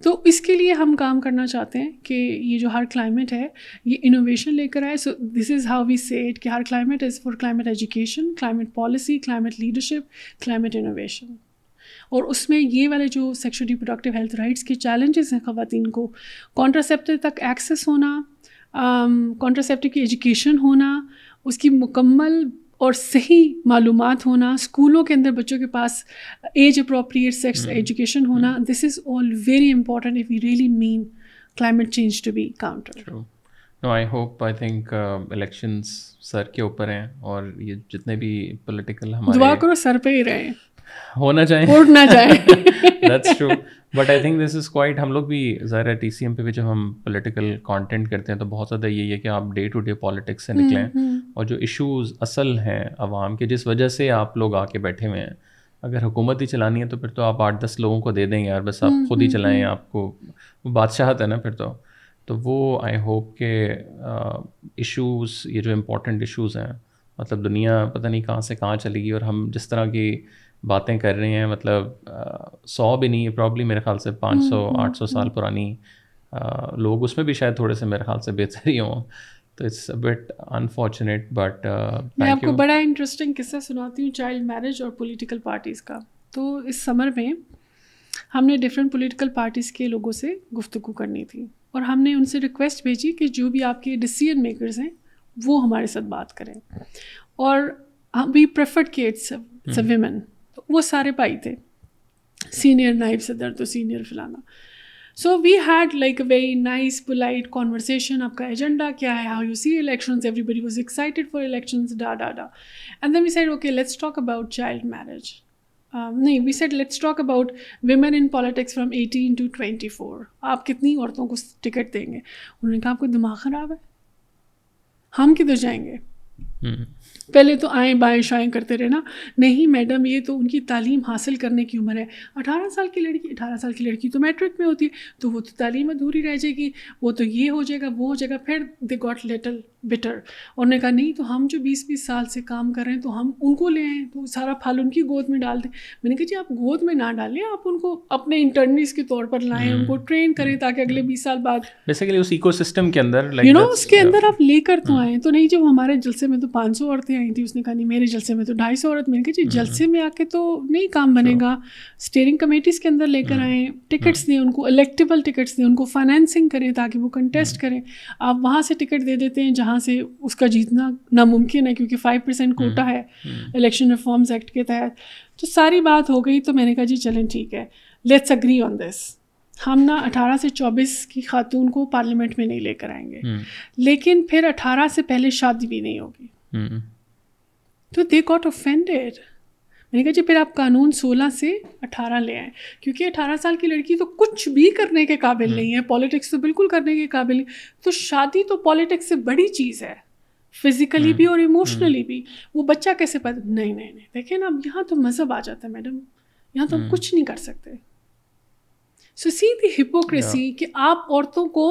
تو اس کے لیے ہم کام کرنا چاہتے ہیں کہ یہ جو ہر کلائمیٹ ہے، یہ انوویشن لے کر آئے۔ So this is how we set کہ her climate is for climate education climate policy climate leadership climate innovation اور اس میں یہ والے جو سیکشو ریپروڈکٹیو ہیلتھ رائٹس کے چیلنجز ہیں خواتین کو کانٹراسیپٹو تک ایکسیس ہونا کانٹراسیپٹو کی ایجوکیشن ہونا، اس کی مکمل اور صحیح معلومات ہونا اسکولوں کے اندر بچوں کے پاس ایج اپروپریٹ سیکس ایجوکیشن ہونا this is all very important if you really mean climate change to be counter no I hope I think elections سر کے اوپر ہیں اور یہ جتنے بھی پولیٹیکل ہمارے دعا کرو سر پہ ہی رہیں۔ ہونا چاہیے۔ اڑ نہ جائے that's true but I think this is quite ہم لوگ بھی ظاہر ہے ٹی سی ایم پہ بھی جب ہم پولیٹیکل کانٹینٹ کرتے ہیں تو بہت زیادہ یہی ہے کہ آپ ڈے ٹو ڈے پالیٹکس سے نکلیں اور جو ایشوز اصل ہیں عوام کے جس وجہ سے آپ لوگ آ کے بیٹھے ہوئے ہیں اگر حکومت ہی چلانی ہے تو پھر تو آپ آٹھ دس لوگوں کو دے دیں گے یار بس آپ خود ہی چلائیں آپ کو وہ بادشاہت ہے نا پھر تو. تو وہ آئی ہوپ کہ ایشوز یہ جو امپورٹنٹ ایشوز ہیں مطلب دنیا پتہ نہیں کہاں سے کہاں چلے گی اور ہم جس طرح کی باتیں کر رہے ہیں مطلب سو بھی نہیں ہے پرابلی میرے خیال سے پانچ سو آٹھ سو سال پرانی لوگ اس میں بھی شاید تھوڑے سے میرے خیال سے بہتر ہی ہوں۔ تو اٹس بٹ انفارچونیٹ بٹ میں آپ کو بڑا انٹرسٹنگ قصہ سناتی ہوں چائلڈ میرج اور پولیٹیکل پارٹیز کا۔ تو اس سمر میں ہم نے ڈفرینٹ پولیٹیکل پارٹیز کے لوگوں سے گفتگو کرنی تھی اور ہم نے ان سے ریکویسٹ بھیجی کہ جو بھی آپ کے ڈسیزن میکرز ہیں وہ ہمارے ساتھ بات کریں۔ اور وی پریفرڈ کہ اٹس ویمن وہ سارے بھائی تھے۔ سینئر نائب صدر تو سینئر فلانا۔ So we had like a very nice polite conversation آپ کا ایجنڈا کیا ہے? How you see elections everybody was excited for elections da da da and then we said okay let's talk about child marriage نہیں we said let's talk about women in politics from eighteen to twenty four آپ کتنی عورتوں کو ticket دیں گے؟ انہوں نے کہا، آپ کو دماغ خراب ہے۔ ہم کدھر جائیں گے؟ پہلے تو آئیں بائیں شائیں کرتے رہنا۔ نہیں میڈم، یہ تو ان کی تعلیم حاصل کرنے کی عمر ہے۔ اٹھارہ سال کی لڑکی، اٹھارہ سال کی لڑکی تو میٹرک میں ہوتی ہے، تو وہ تو تعلیم ادھوری رہ جائے گی۔ وہ تو یہ ہو جائے گا، وہ ہو جائے گا، پھر دے گاٹ لٹل بٹر انہوں نے کہا نہیں تو ہم جو بیس بیس سال سے کام کر رہے ہیں تو ہم ان کو لے آئیں تو سارا پھل ان کی گود میں ڈال دیں. میں نے کہا جی آپ گود میں نہ ڈالیں آپ ان کو اپنے انٹرنیز کے طور پر لائیں ان کو ٹرین کریں تاکہ اگلے بیس سال بعد بیسیکلی اس ایکو سسٹم کے اندر یو نو اس کے اندر آپ لے کر تو آئیں۔ تو نہیں جب ہمارے جلسے میں تو پانچ سو عورتیں آئی تھیں اس نے کہا نہیں میرے جلسے میں تو ڈھائی سو عورت میں نے کہا جی جلسے میں آ کے تو نہیں کام بنے گا۔ اسٹیئرنگ کمیٹیز کے اندر لے کر آئیں ٹکٹس دیں ان کو الیکٹیبل ٹکٹس دیں ان کو فائنینسنگ کریں تاکہ وہ کنٹیسٹ کریں۔ آپ وہاں سے ٹکٹ دے دیتے ہیں جہاں سے اس کا جیتنا ناممکن ہے کیونکہ فائیو پرسینٹ کوٹا ہے الیکشن ریفارمز ایکٹ کے تحت۔ تو ساری بات ہو گئی تو میں نے کہا جی چلیں ٹھیک ہے۔ لیٹس اگری آن دس ہم نا اٹھارہ سے چوبیس کی خاتون کو پارلیمنٹ میں نہیں لے کر آئیں گے۔ لیکن پھر اٹھارہ سے پہلے شادی بھی نہیں ہوگی۔ تو دے گاٹ اوفینڈیڈ میں نے کہا جی پھر آپ قانون سولہ سے اٹھارہ لے آئیں۔ کیونکہ اٹھارہ سال کی لڑکی تو کچھ بھی کرنے کے قابل نہیں ہے پالیٹکس تو بالکل کرنے کے قابل۔ نہیں تو شادی تو پالیٹکس سے بڑی چیز ہے فزیکلی بھی اور ایموشنلی بھی۔ وہ بچہ کیسے پتہ نہیں نہیں نہیں۔ دیکھیں نا اب یہاں تو مذہب آ جاتا ہے میڈم یہاں تو ہم کچھ نہیں کر سکتے۔ سو سی دی ہپوکریسی کہ آپ عورتوں کو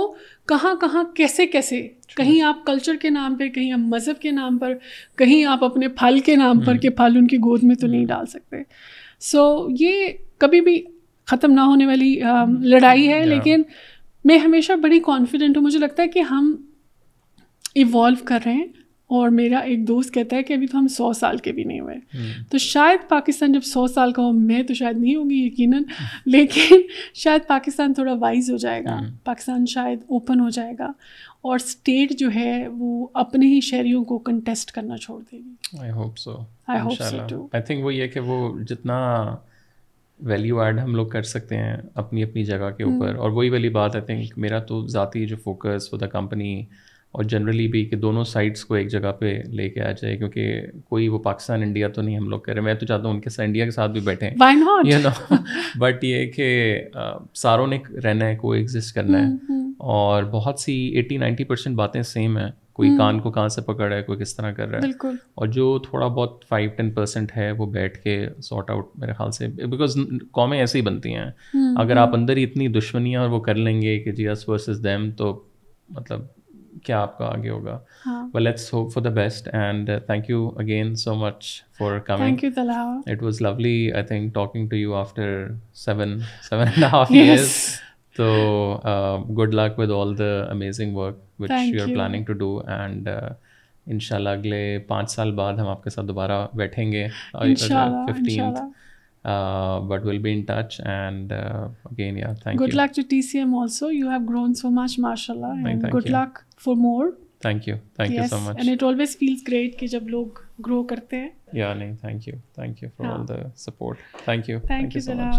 کہاں کہاں کیسے کیسے کہیں آپ کلچر کے نام پہ کہیں آپ مذہب کے نام پر کہیں آپ اپنے پھل کے نام پر کہ پھل ان کی گود میں تو نہیں ڈال سکتے سو یہ کبھی بھی ختم نہ ہونے والی لڑائی ہے لیکن میں ہمیشہ بڑی کانفیڈنٹ ہوں مجھے لگتا ہے کہ ہم ایوالو کر رہے ہیں اور میرا ایک دوست کہتا ہے کہ ابھی تو ہم سو سال کے بھی نہیں ہوئے۔ تو شاید پاکستان جب سو سال کا ہو میں تو شاید نہیں ہوگی یقیناً لیکن شاید پاکستان تھوڑا وائز ہو جائے گا۔ پاکستان شاید اوپن ہو جائے گا۔ اور اسٹیٹ جو ہے وہ اپنے ہی شہریوں کو کنٹیسٹ کرنا چھوڑ دے گی۔ I hope so I hope so too I think وہ یہ کہ وہ جتنا ویلیو ایڈ ہم لوگ کر سکتے ہیں اپنی اپنی جگہ کے اوپر۔ اور وہی والی بات آئی تھنک میرا تو ذاتی جو فوکس فور دا کمپنی اور جنرلی بھی کہ دونوں سائڈس کو ایک جگہ پہ لے کے آ جائے کیونکہ کوئی وہ پاکستان انڈیا تو نہیں ہم لوگ کر رہے میں تو چاہتا ہوں ان کے ساتھ انڈیا کے ساتھ بھی بیٹھیں بٹ یہ کہ ساروں نے رہنا ہے کو ایگزسٹ کرنا ہے۔ اور بہت سی ایٹی نائنٹی پرسینٹ باتیں سیم ہیں۔ کوئی کان کو کہاں سے پکڑ رہا ہے کوئی کس طرح کر رہا ہے۔ اور جو تھوڑا بہت فائیو ٹین پرسینٹ ہے وہ بیٹھ کے سارٹ آؤٹ میرے خیال سے۔ بیکاز قومیں ایسے ہی بنتی ہیں۔ اگر آپ اندر ہی اتنی دشمنیاں اور وہ کر لیں گے کہ جی ایس ورسز دیم تو مطلب کیا آپ کا آگے ہوگا؟ Let's hope for the best and thank you again so much for coming it was lovely I think talking to you after seven seven and half years تو good luck with all the amazing work which you are planning to do and ان شاء اللہ اگلے پانچ سال بعد ہم آپ کے ساتھ دوبارہ بیٹھیں گے. Fifteenth but will be in touch and again یا thank good luck to T C M also you have grown so much ماشاء اللہ good luck for more thank you thank you so much and it always feels great کہ جب لوگ grow کرتے ہیں یا نہیں thank you thank you for all the support thank you thank you so much